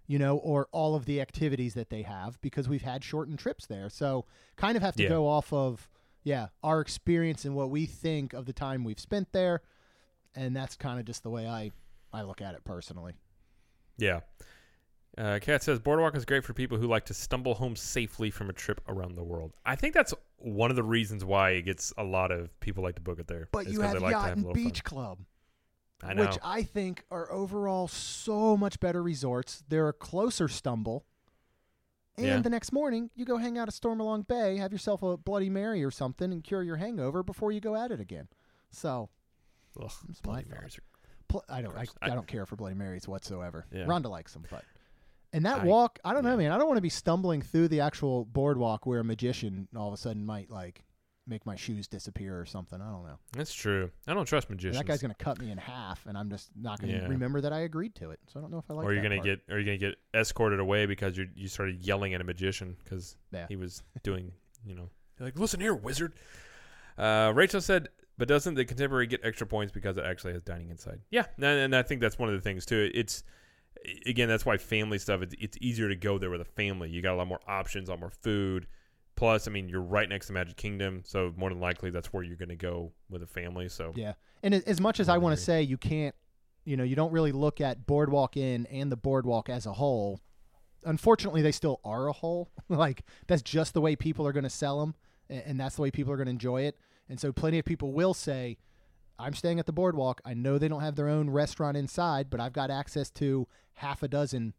you know, or all of the activities that they have because we've had shortened trips there. So kind of have to Yeah. go off of yeah our experience and what we think of the time we've spent there, and that's kind of just the way I I look at it personally. Yeah. Uh, Kat says boardwalk is great for people who like to stumble home safely from a trip around the world. I think that's one of the reasons why it gets a lot of people like to book it there. But you have like Yacht have a and little fun. Beach Club, I know. which I think are overall so much better resorts. They're a closer stumble. And Yeah. the next morning, you go hang out at Stormalong Bay, have yourself a Bloody Mary or something, and cure your hangover before you go at it again. So, Ugh, That's Bloody thought. Marys are- pl- I don't, I. I, I- don't care for Bloody Marys whatsoever. Yeah. Rhonda likes them, but and that I- walk, I don't know, yeah. man. I don't want to be stumbling through the actual boardwalk where a magician all of a sudden might like make my shoes disappear or something. I don't know. That's true. I don't trust And magicians. that guy's gonna cut me in half, and I'm just not gonna Yeah. remember that I agreed to it. So I don't know if I like. or you're gonna part. get, or you're gonna get escorted away because you you started yelling at a magician because Yeah. he was doing, you know, you're like listen here, wizard. Uh, Rachel said, but doesn't the contemporary get extra points because it actually has dining inside? Yeah, and, and I think that's one of the things too. It's again that's why family stuff. It's, it's easier to go there with a family. You got a lot more options, a lot more food. Plus, I mean, you're right next to Magic Kingdom, so more than likely that's where you're going to go with a family. So Yeah, and as much as I Totally want to say you can't, you know, you don't really look at Boardwalk Inn and the Boardwalk as a whole. Unfortunately, they still are a whole. like that's just the way people are going to sell them, and that's the way people are going to enjoy it. And so, plenty of people will say, "I'm staying at the Boardwalk. I know they don't have their own restaurant inside, but I've got access to half a dozen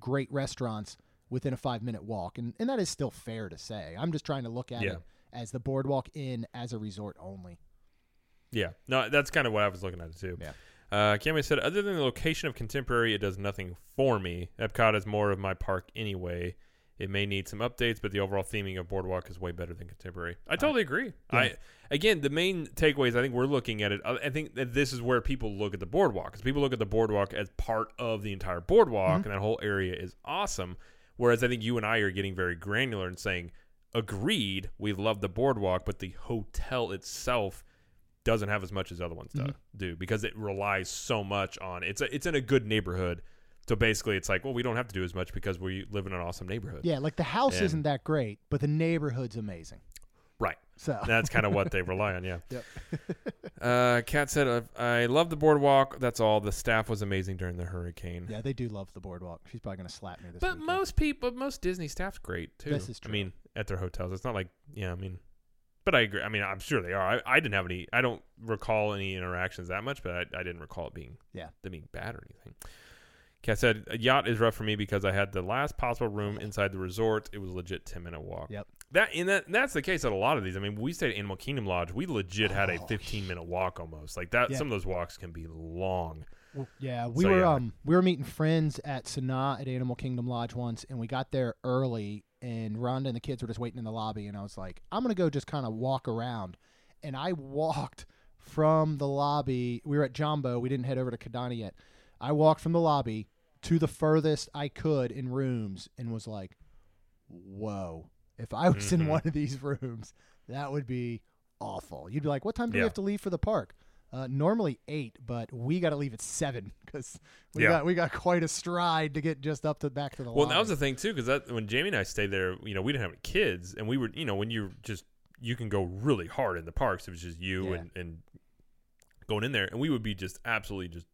great restaurants within a five minute walk." And and that is still fair to say. I'm just trying to look at Yeah. it as the Boardwalk Inn as a resort only. Yeah, no, that's kind of what I was looking at it too. Yeah. Uh, Cammy said, other than the location of Contemporary, it does nothing for me. Epcot is more of my park anyway. It may need some updates, but the overall theming of Boardwalk is way better than Contemporary. I totally agree. Yeah. I again, the main takeaways I think we're looking at it. I I think that this is where people look at the Boardwalk because people look at the Boardwalk as part of the entire Boardwalk, Mhm. and that whole area is awesome. Whereas I think you and I are getting very granular and saying, agreed, we love the Boardwalk, but the hotel itself doesn't have as much as other ones do, Mhm. do because it relies so much on it's a, it's in a good neighborhood. So basically, it's like, well, we don't have to do as much because we live in an awesome neighborhood. Yeah, like the house And- isn't that great, but the neighborhood's amazing. Right. So That's kind of what they rely on. Yeah. Yep. uh, Kat said, uh, "I love the boardwalk. That's all. The staff was amazing during the hurricane. yeah, they do love the boardwalk. She's probably gonna slap me this But weekend. most people, most Disney staff's great too. This is I true. mean, at their hotels, it's not like yeah. I mean, but I agree. I mean, I'm sure they are. I, I didn't have any. I don't recall any interactions that much, but I, I didn't recall it being Yeah. them being bad or anything. Kat said, "A yacht is rough for me because I had the last possible room inside the resort. It was legit ten minute walk. Yep. That and that that's the case at a lot of these. I mean, we stayed at Animal Kingdom Lodge. We legit had a Oh, 15 minute walk almost. Like that. Yeah. Some of those walks can be long. Well, yeah, we So, were yeah. um we were meeting friends at Sanaa at Animal Kingdom Lodge once, and we got there early, and Rhonda and the kids were just waiting in the lobby, and I was like, I'm gonna go just kind of walk around, and I walked from the lobby. We were at Jambo. We didn't head over to Kidani yet. I walked from the lobby to the furthest I could in rooms, and was like, whoa. If I was Mhm. in one of these rooms, that would be awful. You'd be like, what time do we have to leave for the park? Uh, normally eight, but we got to leave at seven because we Yeah. got we got quite a stride to get just up to back to the. Well, that was the thing too, because that when Jamie and I stayed there, you know, we didn't have kids, and we were, you know, when you're just you can go really hard in the parks. It was just you Yeah. and and going in there, and we would be just absolutely just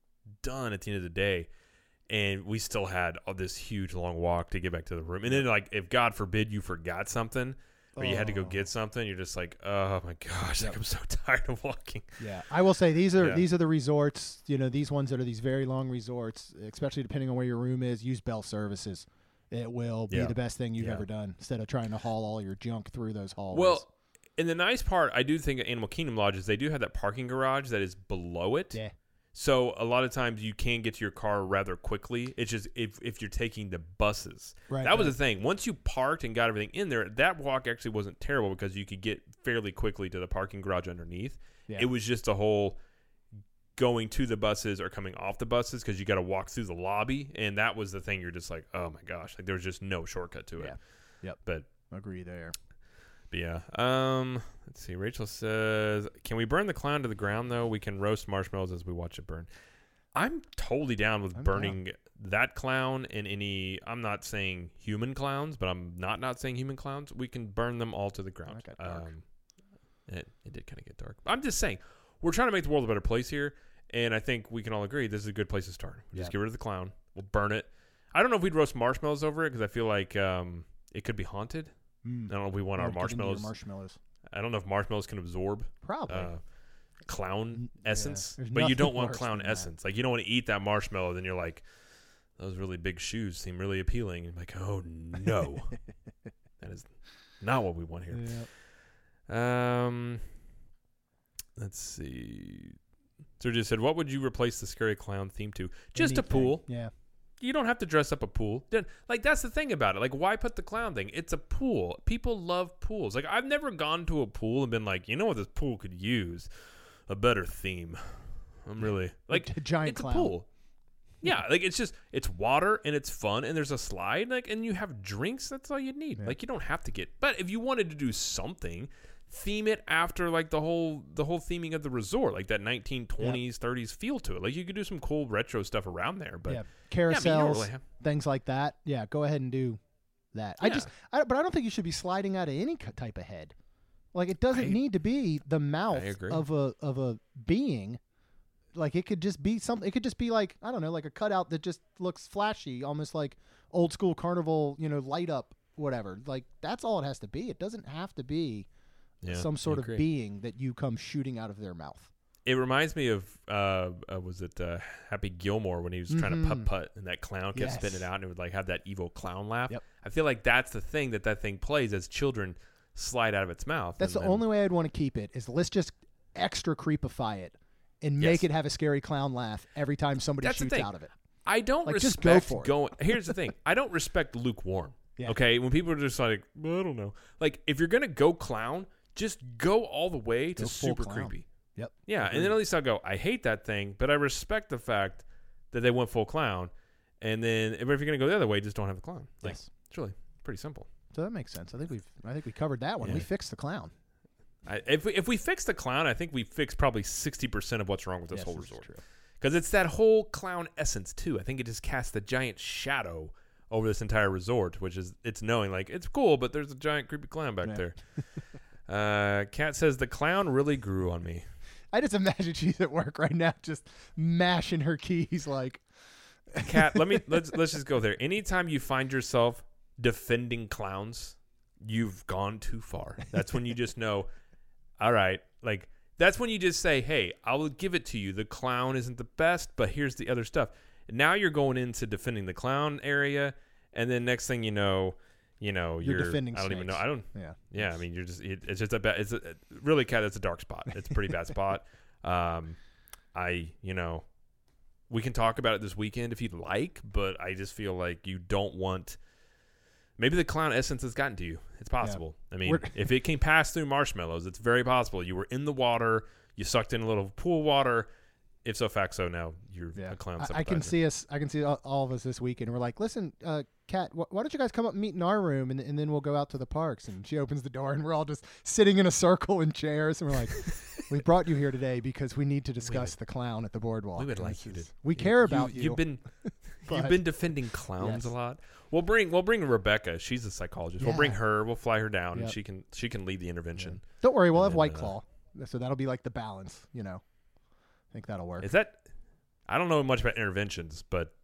done at the end of the day, and we still had all this huge long walk to get back to the room, and then like if God forbid you forgot something. or you had to go Oh. get something, you're just like, oh my gosh, like I'm so tired of walking. Yeah, I will say these are Yeah. these are the resorts. You know, these ones that are these very long resorts, especially depending on where your room is. Use Bell Services. It will be Yeah. the best thing you've Yeah. ever done instead of trying to haul all your junk through those hallways. Well, and the nice part, I do think at Animal Kingdom lodges they do have that parking garage that is below it. yeah, So a lot of times you can get to your car rather quickly. It's just if if you're taking the buses. right. that was right. the thing. Once you parked and got everything in there, that walk actually wasn't terrible because you could get fairly quickly to the parking garage underneath. Yeah. It was just a whole going to the buses or coming off the buses because you got to walk through the lobby, and that was the thing. You're just like, oh my gosh, like there was just no shortcut to it. Yeah. Yep. But agree there. But yeah. Um, let's see. Rachel says, "Can we burn the clown to the ground though? We can roast marshmallows as we watch it burn." I'm totally down with I'm burning that clown and any. I'm not saying human clowns, but I'm not not saying human clowns. We can burn them all to the ground. That got dark. Um, it it did kind of get dark. I'm just saying we're trying to make the world a better place here, and I think we can all agree this is a good place to start. We Just get rid of the clown. We'll burn it. I don't know if we'd roast marshmallows over it because I feel like um, it could be haunted. Mm. I don't know if we want our Or get marshmallows. Marshmallows. I don't know if marshmallows can absorb Probably. uh, clown N- yeah, essence, but you don't want clown than that. essence. Like you don't want to eat that marshmallow, then you're like, those really big shoes seem really appealing. And like, oh no, that is not what we want here. Yeah. Um, let's see. So just said, what would you replace the scary clown theme to? Just a pool. Yeah. You don't have to dress up a pool. Then- Like that's the thing about it. Like why put the clown thing? It's a pool. People love pools. Like I've never gone to a pool and been like, you know what this pool could use? A better theme. I'm really like a giant it's clown. a pool. Yeah, like it's just it's water and it's fun and there's a slide like and you have drinks. That's all you need. Yeah. Like you don't have to get. But if you wanted to do something, theme it after like the whole the whole theming of the resort, like that 1920s 30s feel to it. Like you could do some cool retro stuff around there. But yeah. yeah, I mean, Carousels, really have- things like that. Yeah, go ahead and do that. I just, I, but I don't think you should be sliding out of any type of head. Like it doesn't I- need to be the mouth of a of a being. Like it could just be something. It could just be like I don't know, like a cutout that just looks flashy, almost like old school carnival, you know, light up, whatever. Like that's all it has to be. It doesn't have to be yeah, some sort of being that you come shooting out of their mouth. It reminds me of uh, uh was it uh, Happy Gilmore when he was trying to putt putt and that clown kept spitting it out and it would like have that evil clown laugh. Yep. I feel like that's the thing that that thing plays as children slide out of its mouth. That's the then- only way I'd want to keep it is let's just extra creepify it and make Yes. it have a scary clown laugh every time somebody That's shoots out of it. I don't Like, respect just go for it. going. Here's the thing: I don't respect lukewarm. Yeah. Okay, when people are just like, well, I don't know. Like, if you're gonna go clown, just go all the way to Go super creepy. Yep. Yeah, and then at least I'll go. I hate that thing, but I respect the fact that they went full clown. And then, if you're gonna go the other way, just don't have the clown. Like, Yes. it's really pretty simple. So that makes sense. I think we've I think we covered that one. We Yeah. fixed the clown. I, if we, if we fix the clown, I think we fix probably sixty percent of what's wrong with this Yes, whole resort. because it's that whole clown essence too. I think it just casts a giant shadow over this entire resort, which is it's knowing like it's cool, but there's a giant creepy clown back Yeah. there. uh, Kat says the clown really grew on me. I just imagine she's at work right now, just mashing her keys like Kat, let me let's let's just go there. Anytime you find yourself defending clowns, you've gone too far. That's when you just know, all right, like that's when you just say, "Hey, I will give it to you. The clown isn't the best, but here's the other stuff." Now you're going into defending the clown area, and then next thing you know, you know You're you're, defending I don't even know. I don't. yeah. Yeah, I mean, you're just it, it's just a bad. It's a, really, Kat. It's a dark spot. It's a pretty bad spot. Um, I you know, we can talk about it this weekend if you'd like, but I just feel like you don't want. Maybe the clown essence has gotten to you. It's possible. I mean, We're- if it can pass through marshmallows, it's very possible. You were in the water, you sucked in a little pool water. If so, fact so, now you're Yeah. a clown. I, I can see us. I can see all, all of us this weekend. We're like, listen, uh, Kat, wh- why don't you guys come up and meet in our room, and, and then we'll go out to the parks. And she opens the door, and we're all just sitting in a circle in chairs, and we're like, we brought you here today because we need to discuss the clown at the boardwalk. We would like you to. We care about you. You've been you've been defending clowns Yes. a lot. We'll bring we'll bring Rebecca. She's a psychologist. We'll bring her. We'll fly her down, and she can she can lead the intervention. Don't worry, we'll And have then, White uh, Claw, so that'll be like the balance. You know, I think that'll work. Is that? I don't know much about interventions, but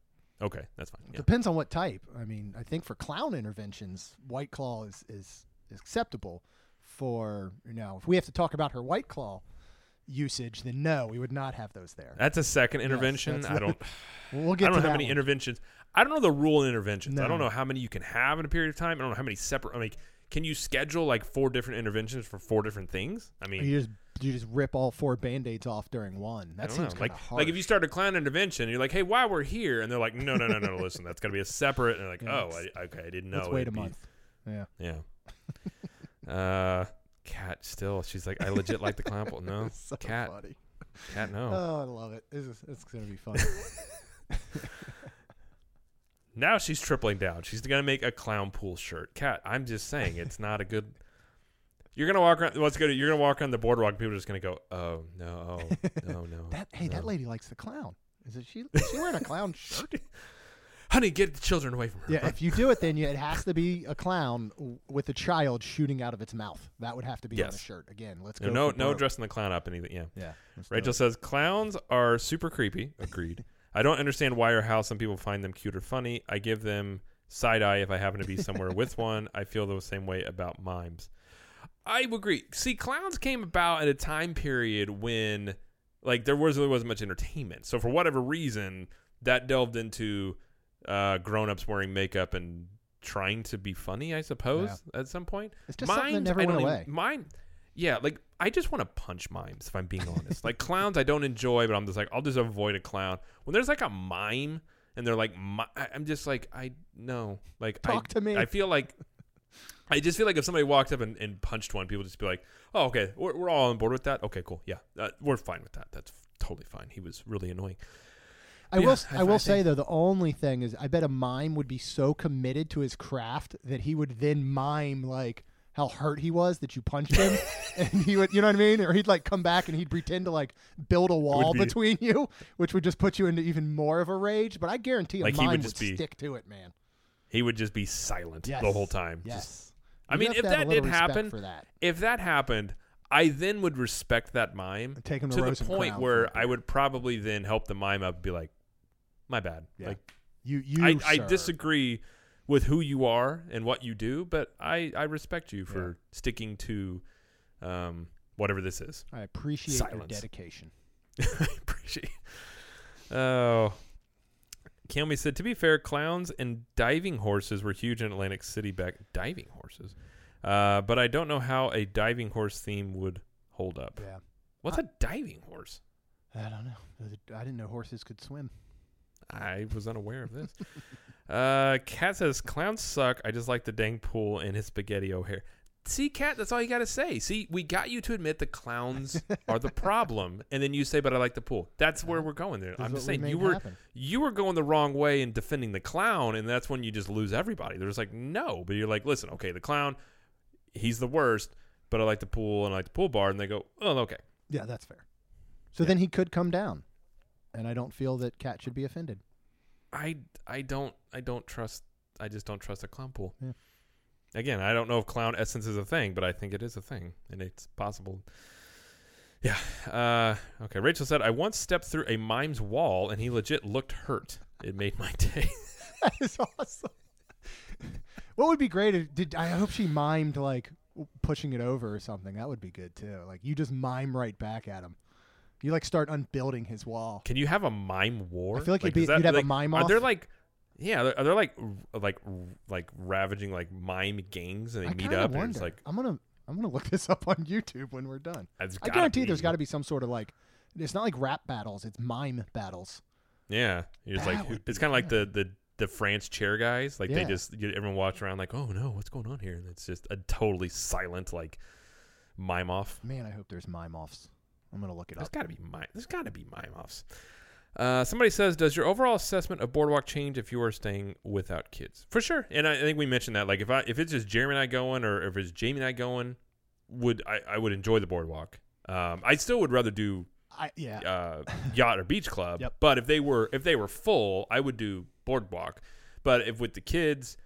okay, that's fine. Yeah. Depends on what type. I mean, I think for clown interventions, White Claw is is acceptable for you know if we have to talk about her white claw usage then no we would not have those there That's a second intervention. that's I don't. we'll get. I don't know how many one. interventions. I don't know the rule in interventions. I don't know how many you can have in a period of time. I don't know how many separate. I mean, can you schedule like four different interventions for four different things? I mean, you just you just rip all four band-aids off during one that seems kind Like, of hard like if you start a clown intervention, you're like, "Hey, while we're here," and they're like, "No, no, no, no, no listen, that's got to be a separate." And they're like, Yeah, "Oh, let's- I, okay, I didn't know." let's wait a it'd be- month yeah Yeah. uh, cat still. She's like, I legit like the clown pool. No, so cat, funny. cat, no. oh i love it this is it's gonna be fun Now she's tripling down. She's gonna make a clown pool shirt. Cat, I'm just saying it's not a good. You're gonna walk around. What's good? You're gonna walk around the boardwalk. and People are just gonna go, "Oh no, oh no, no." that hey that lady likes the clown is it she is she wearing a clown shirt Honey, get the children away from her. Yeah, if you do it, then you, it has to be a clown w- with a child shooting out of its mouth. That would have to be on the shirt. Again, let's go. no, for no dressing the clown up. Anything? Yeah. Yeah. Rachel says clowns are super creepy. Agreed. I don't understand why or how some people find them cute or funny. I give them side eye if I happen to be somewhere with one. I feel the same way about mimes. I agree. See, clowns came about at a time period when, like, there was really wasn't much entertainment. So for whatever reason, that delved into uh, grown-ups wearing makeup and trying to be funny. I suppose at some point. It's just something that never I went away. Even, mime, yeah, like I just want to punch mimes. If I'm being honest, like clowns, I don't enjoy, but I'm just like I'll just avoid a clown. When there's like a mime and they're like, I'm just like I no, like Talk I, to me. I feel like. I just feel like if somebody walked up and, and punched one, people would just be like, "Oh, okay, we're, we're all on board with that. Okay, cool, yeah, uh, we're fine with that. That's totally fine." He was really annoying. I Yeah, will. I- I will I say though, the only thing is, I bet a mime would be so committed to his craft that he would then mime like how hurt he was that you punched him, and he would, you know what I mean? Or he'd like come back and he'd pretend to like build a wall be- between you, which would just put you into even more of a rage. But I guarantee a Like, he mime would would, just be- stick to it, man. He would just be silent Yes. the whole time. Just- Yes. I You mean, if to have a that did happen, for that, if that happened, I then would respect that mime take him to, to the point where I would probably then help the mime up and be like, my bad. Yeah. Like You, you, I, I disagree with who you are and what you do, but I, I respect you for Yeah. sticking to um, whatever this is. I appreciate your dedication. I appreciate. Oh, Cammy said. To be fair, clowns and diving horses were huge in Atlantic City back. Diving horses, uh, but I don't know how a diving horse theme would hold up. Yeah. What's a diving horse? I don't know. I didn't know horses could swim. I was unaware of this. uh, Cat says clowns suck. I just like the dang pool and his spaghetti O'Hare. See, Cat, that's all you got to say. See, we got you to admit the clowns are the problem, and then you say, "But I like the pool." That's uh-huh. where we're going there. I'm just saying you were happen. you were going the wrong way in defending the clown, and that's when you just lose everybody. There's like no, but you're like, listen, okay, the clown, he's the worst, but I like the pool and I like the pool bar, and they go, oh, okay, Yeah, that's fair. So Yeah. then he could come down, and I don't feel that Cat should be offended. I I don't I don't trust I just don't trust a clown pool. Yeah. Again, I don't know if clown essence is a thing, but I think it is a thing, and it's possible. Yeah. Uh, okay. Rachel said, I once stepped through a mime's wall, and he legit looked hurt. It made my day. that is awesome. what would be great? If, did I hope she mimed like pushing it over or something? That would be good too. Like you just mime right back at him. You like start unbuilding his wall. Can you have a mime war? I feel like, you'd, be, that, you'd have like, a mime Are off. there like, yeah, are like r- like r- like ravaging like mime gangs and they I meet up and it's like I'm gonna I'm gonna look this up on YouTube when we're done. it's I gotta guarantee there's be. got to be some sort of like. It's not like rap battles. It's mime battles. Yeah, That like it's kind of like the the the France chair guys. Like they just you, everyone walks around like, oh no, what's going on here? And it's just a totally silent like mime off. Man, I hope there's mime offs. I'm gonna look it There's up. got to be mime. There's got to be mime offs. Uh, somebody says, "Does your overall assessment of Boardwalk change if you are staying without kids?" For sure, and I, I think we mentioned that. Like if I if it's just Jeremy and I going, or if it's Jamie and I going, would I, I would enjoy the Boardwalk. Um, I still would rather do I, yeah. uh, yacht or beach club. Yep. But if they were if they were full, I would do boardwalk. But if with the kids,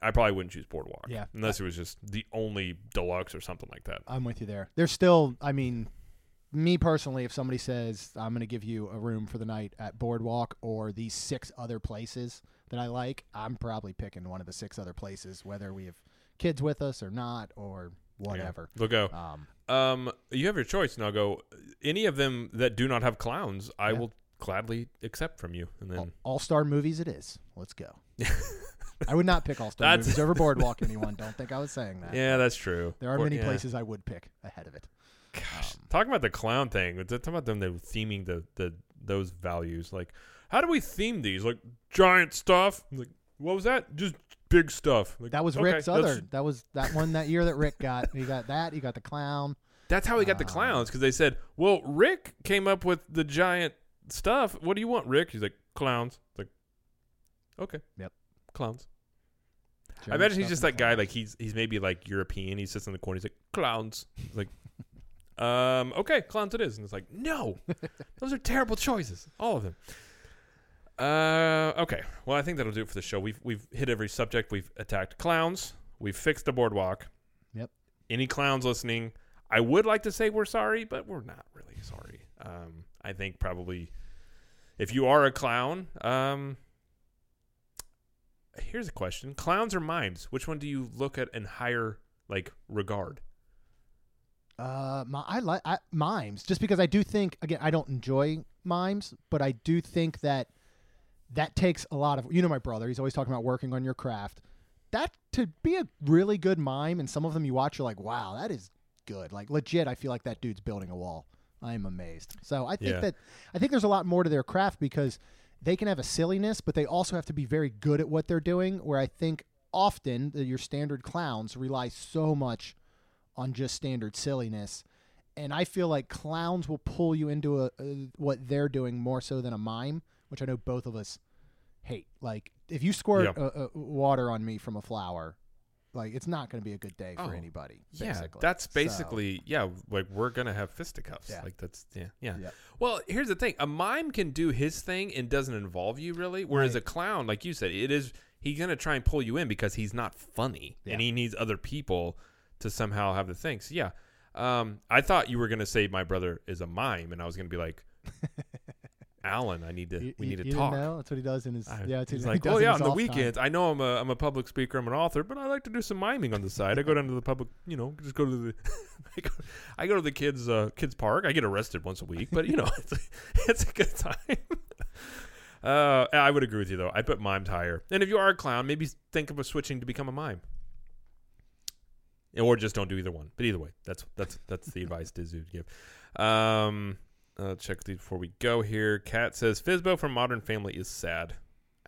I probably wouldn't choose boardwalk. Yeah. Unless it was just the only deluxe or something like that. I'm with you there. There's still, I mean, me personally, if somebody says I'm going to give you a room for the night at Boardwalk or these six other places that I like, I'm probably picking one of the six other places, whether we have kids with us or not or whatever. They'll go. Um, Um, you have your choice, and I'll go. Any of them that do not have clowns, I Yeah. will gladly accept from you. And then all star movies it is. Let's go. I would not pick all star movies over Boardwalk. Anyone? Don't think I was saying that. yeah, that's true. There are many yeah. places I would pick ahead of it. Gosh, Um, talking about the clown thing. Talking about them, they were theming the the those values. Like, how do we theme these? Like giant stuff. Like, what was that? Just big stuff. Like, That was okay, Rick's other. That was that one that year that Rick got. He got that. He got the clown. That's how he got the Um, clowns because they said, "Well, Rick came up with the giant stuff. What do you want, Rick?" He's like, "Clowns." It's like, okay, Yep. clowns. I imagine he's just and that guy. Like he's he's maybe like European. He sits in the corner. He's like, "Clowns." He's like, um, okay, clowns it is. And it's like, no, those are terrible choices, all of them. Uh, okay. Well, I think that'll do it for the show. We've we've hit every subject. We've attacked clowns. We've fixed the boardwalk. Yep. Any clowns listening? I would like to say we're sorry, but we're not really sorry. Um, I think probably if you are a clown, um, here's a question: clowns or mimes? Which one do you look at in higher like regard? Uh, my, I like mimes just because I do think again I don't enjoy mimes, but I do think that that takes a lot of you know my brother. He's always talking about working on your craft. That to be a really good mime, and some of them you watch, you're like, wow, that is good. Like legit, I feel like that dude's building a wall. I am amazed. So I think Yeah. that I think there's a lot more to their craft because they can have a silliness, but they also have to be very good at what they're doing. Where I think often the, your standard clowns rely so much on just standard silliness. And I feel like clowns will pull you into a, a what they're doing more so than a mime, which I know both of us hate. Like if you squirt Yeah. uh, water on me from a flower, like it's not going to be a good day for Oh, anybody. Yeah, basically. that's So, basically yeah. Like we're gonna have fisticuffs. Yeah. Like that's yeah, yeah. Well, here's the thing: a mime can do his thing and doesn't involve you really, whereas Right. a clown, like you said, it is he's gonna try and pull you in because he's not funny Yeah. and he needs other people to somehow have the thing. So yeah, um, I thought you were gonna say my brother is a mime, and I was gonna be like, Alan, I need to You- we you- need to you talk. know? That's what he does in his. I- yeah, it's he's like, oh yeah, on the off time." weekends. I know I'm a I'm a public speaker, I'm an author, but I like to do some miming on the side. I go down to the public, you know, just go to the, I go, I go to the kids uh, kids park. I get arrested once a week, but you know, it's a, it's a good time. uh, I would agree with you though. I put mimes higher, and if you are a clown, maybe think of switching to become a mime, or just don't do either one. But either way, that's that's that's the advice Dis Dudes would give. Um, uh, check these before we go here. Kat says Fizbo from Modern Family is sad.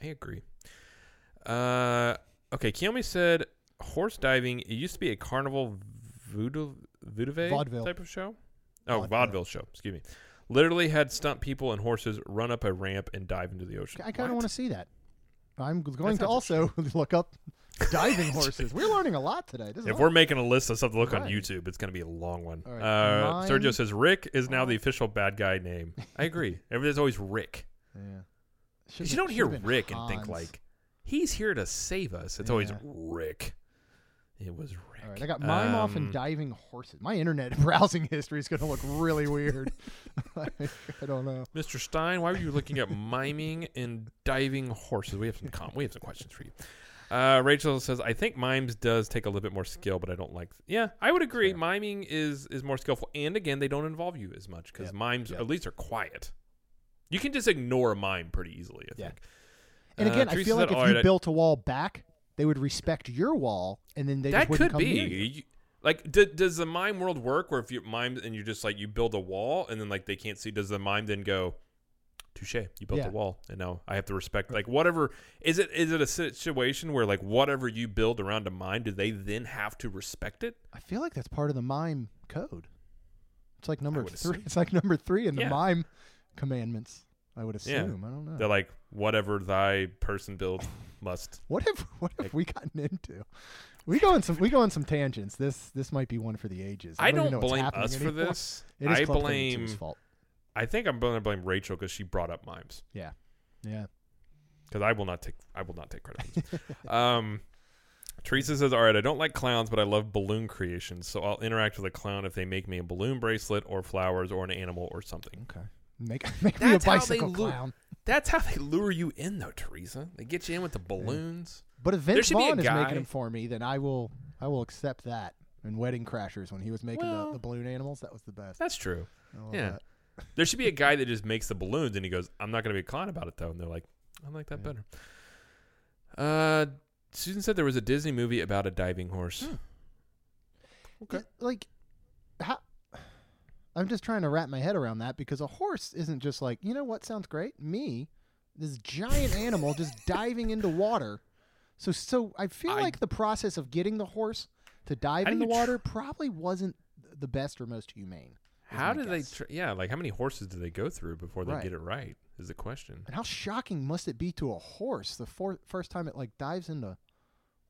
I agree. Uh, okay. Kiyomi said horse diving. It used to be a carnival voodoo voodoo Vaudeville. type of show. Oh, Vaudeville. vaudeville show. Excuse me. Literally had stunt people and horses run up a ramp and dive into the ocean. I kind of want to see that. I'm going to also look up diving horses. We're learning a lot today. This is If we're making a list of stuff to look on YouTube, it's going to be a long one. Right. Uh, Sergio says Rick is now the official bad guy name. I agree. Everything's always Rick. yeah. you don't hear Rick and think like he's here to save us. It's always Rick. It was Rick. All right, I got mime off and Um, diving horses. My internet browsing history is going to look really weird. I don't know. Mr. Stein, why were you looking at miming and diving horses? We have some com- we have some questions for you. Uh, Rachel says, "I think mimes does take a little bit more skill, but I don't like." Yeah, I would agree. Fair. Miming is is more skillful, and again, they don't involve you as much because Yep, mimes yep. at least are quiet. You can just ignore a mime pretty easily. I Yeah. think. And Uh, again, I feel like said, if "All you right, built a wall back, they would respect your wall, and then they that could be you. Like d- does the mime world work where if you mime and you just like you build a wall and then like they can't see does the mime then go touche you built Yeah. a wall and now i have to respect like whatever is it is it a situation where like whatever you build around a mime do they then have to respect it I feel like that's part of the mime code. It's like number three. assume. It's like number three in the Yeah. mime commandments. I would Yeah. assume. I don't know. they're like whatever thy person build must What if what have Like- we gotten into? We go on some we go on some tangents. This this might be one for the ages. i don't, even don't blame us for this It is i blame fault. I think i'm going to blame rachel because she brought up mimes Yeah. Yeah. Because I will not take I will not take credit. Um, Teresa says, "All right, I don't like clowns, but I love balloon creations. So I'll interact with a clown if they make me a balloon bracelet or flowers or an animal or something. Okay. Make make me a That's how they bicycle lo- clown. That's how they lure you in, though, Teresa. They get you in with the balloons. But if There Vince a Vaughn is making them for me, then I will I will accept that. And Wedding Crashers when he was making Well- the, the balloon animals, that was the best. That's true. I love Yeah. that. There should be a guy that just makes the balloons, and he goes, "I'm not going to be a clown about it, though." And they're like, "I like that Yeah. better." Uh, Susan said there was a Disney movie about a diving horse. Hmm. Okay. It- like, how? I'm just trying to wrap my head around that because a horse isn't just like you know what sounds great. Me, this giant animal just diving into water. So so I feel I- like the process of getting the horse to dive in the you tr- water probably wasn't the best or most humane. How do did they? Tr- yeah, like how many horses do they go through before they Right. get it right? Is the question. And how shocking must it be to a horse the for- first time it like dives into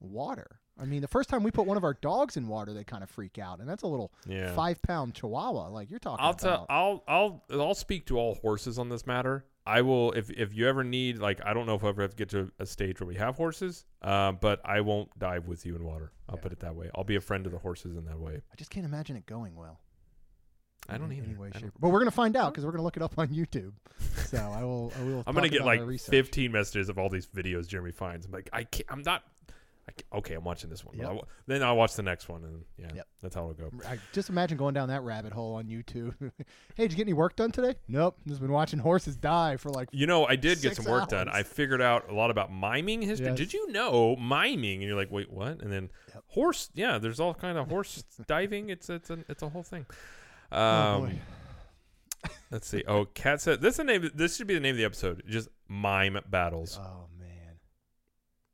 water? I mean, the first time we put one of our dogs in water, they kind of freak out, and that's a little Yeah. five pound chihuahua. Like you're talking I'll about. tell. I'll. I'll. I'll speak to all horses on this matter. I will. If if you ever need, like, I don't know if I ever have to get to a stage where we have horses. Uh, but I won't dive with you in water. I'll Yeah. put it that way. I'll be a friend of the horses in that way. I just can't imagine it going well. I don't either. Any way, I shape. But we're gonna find out because we're gonna look it up on YouTube. So I will. I will. I'm gonna get like 15 messages of all these videos Jeremy finds. I'm like, I can't. I'm not. I can't, okay, I'm watching this one. Yep. I'll- then I'll watch the next one, and yeah, Yep. that's how it'll go. I just imagine going down that rabbit hole on YouTube. hey, did you get any work done today? Nope. Just been watching horses die for like. You know, I did get some work done. I figured out a lot about miming history. Yes. Did you know miming? And you're like, wait, what? And then Yep. horse. Yeah, there's all kind of horse diving. It's it's a it's a whole thing. Oh, Um, boy. let's see. Oh, Cat said this is the name. This should be the name of the episode. Just mime battles. Oh man.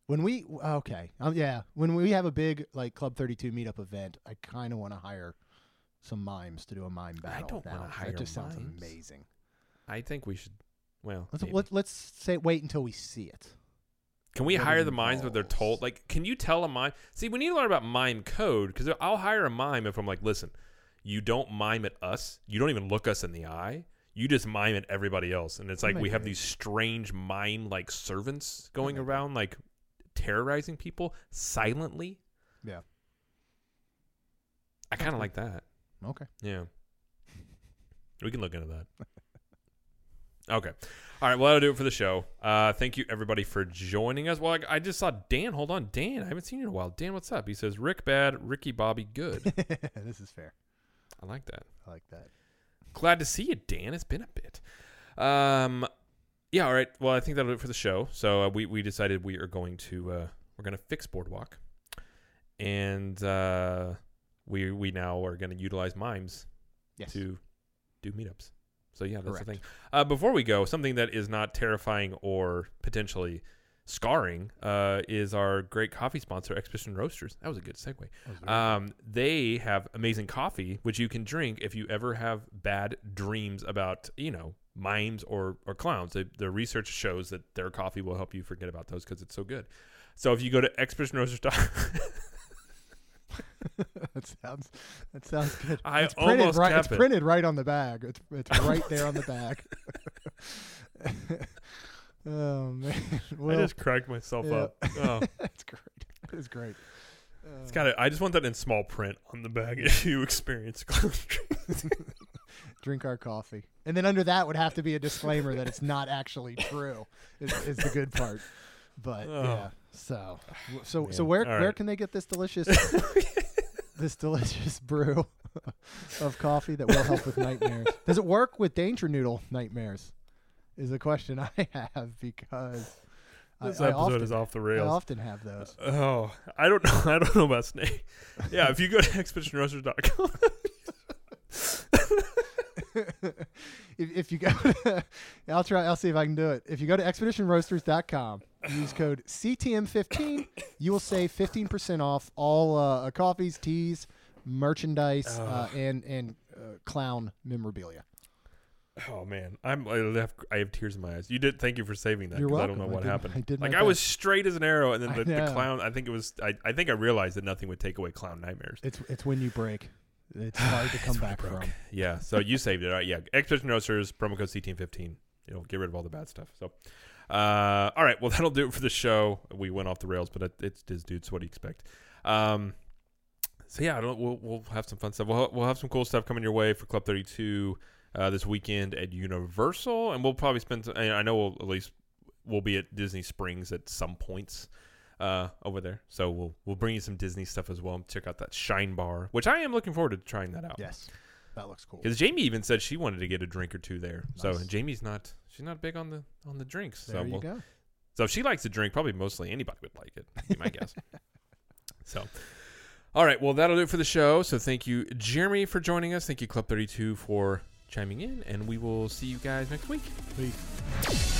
When we okay, um, yeah, when we have a big like Club Thirty Two meetup event, I kind of want to hire some mimes to do a mime battle. I don't wanna hire That just sounds amazing. I think we should. Well, Let's maybe. let, let's say wait until we see it. Can we what hire the mimes but they're told? Like, can you tell a mime? See, we need to learn about mime code because I'll hire a mime if I'm like, listen, you don't mime at us. You don't even look us in the eye. You just mime at everybody else. And it's That like we might have these strange mime like servants going be. around, like terrorizing people silently. Yeah. I kind of like that. Okay. Yeah. We can look into that. okay. All right. Well, that'll do it for the show. Uh, thank you, everybody, for joining us. Well, I, I just saw Dan. Hold on. Dan, I haven't seen you in a while. Dan, what's up? He says, Rick bad, Ricky Bobby good. this is fair. I like that. I like that. Glad to see you, Dan. It's been a bit. Um, yeah. All right. Well, I think that'll do it for the show. So uh, we we decided we are going to uh, we're going to fix Boardwalk, and uh, we we now are going to utilize mimes Yes. to do meetups. So yeah, that's Correct. the thing. Uh, before we go, something that is not terrifying or potentially scarring uh, is our great coffee sponsor, Expedition Roasters. That was a good segue. That was very Um, they have amazing coffee, which you can drink if you ever have bad dreams about, you know, mimes or, or clowns. The, the research shows that their coffee will help you forget about those because it's so good. So if you go to expeditionroasters.com, Roasters. that sounds. That sounds good. I it's printed almost right. It's it. printed right on the bag. It's it's right there on the bag. oh man. I just cracked myself yeah. up. Oh. that's great. That is great. It's Uh, got it. I just want that in small print on the bag if you experience drink our coffee, and then under that would have to be a disclaimer that it's not actually true. Is, is the good part. But Oh. yeah. So so so where All where can they get this delicious this delicious brew of coffee that will help with nightmares? Does it work with danger noodle nightmares? Is a question I have because This I, episode often, is off the rails. I often have those. Oh, I don't know. I don't know about Snake. Yeah, if you go to expeditionroasters.com, if, if you go, to, I'll try. I'll see if I can do it. If you go to expeditionroasters.com, use code CTM15, you will save 15% off all uh, coffees, teas, merchandise, uh, and and uh, clown memorabilia. Oh man, I'm I have, I have tears in my eyes. You did. Thank you for saving that You're because I don't know welcome. I what did- happened. I did like I was straight as an arrow, and then the, the clown. I think it was. I, I think I realized that nothing would take away clown nightmares. It's it's when you break. It's hard to come I back from. Yeah. So you saved it. All right. Yeah. Expedition Roasters promo code CTM15. You know, get rid of all the bad stuff. So, uh, all right. Well, that'll do it for the show. We went off the rails, but it, it's Dis Dudes. What do you expect? Um, so yeah, I don't. We'll we'll have some fun stuff. We'll we'll have some cool stuff coming your way for Club 32 uh, this weekend at Universal, and we'll probably spend. I I know we'll at least we'll be at Disney Springs at some points. uh, over there. So we'll we'll bring you some Disney stuff as well. Check out that Shine Bar, which I am looking forward to trying that out. Yes, that looks cool. Because Jamie even said she wanted to get a drink or two there. So Jamie's not she's not big on the on the drinks. There so you we'll, go. so if she likes to drink, probably mostly anybody would like it. Be my guess. So, all right. Well, that'll do it for the show. So thank you, Jeremy, for joining us. Thank you, Club Thirty Two, for chiming in, and we will see you guys next week. Peace.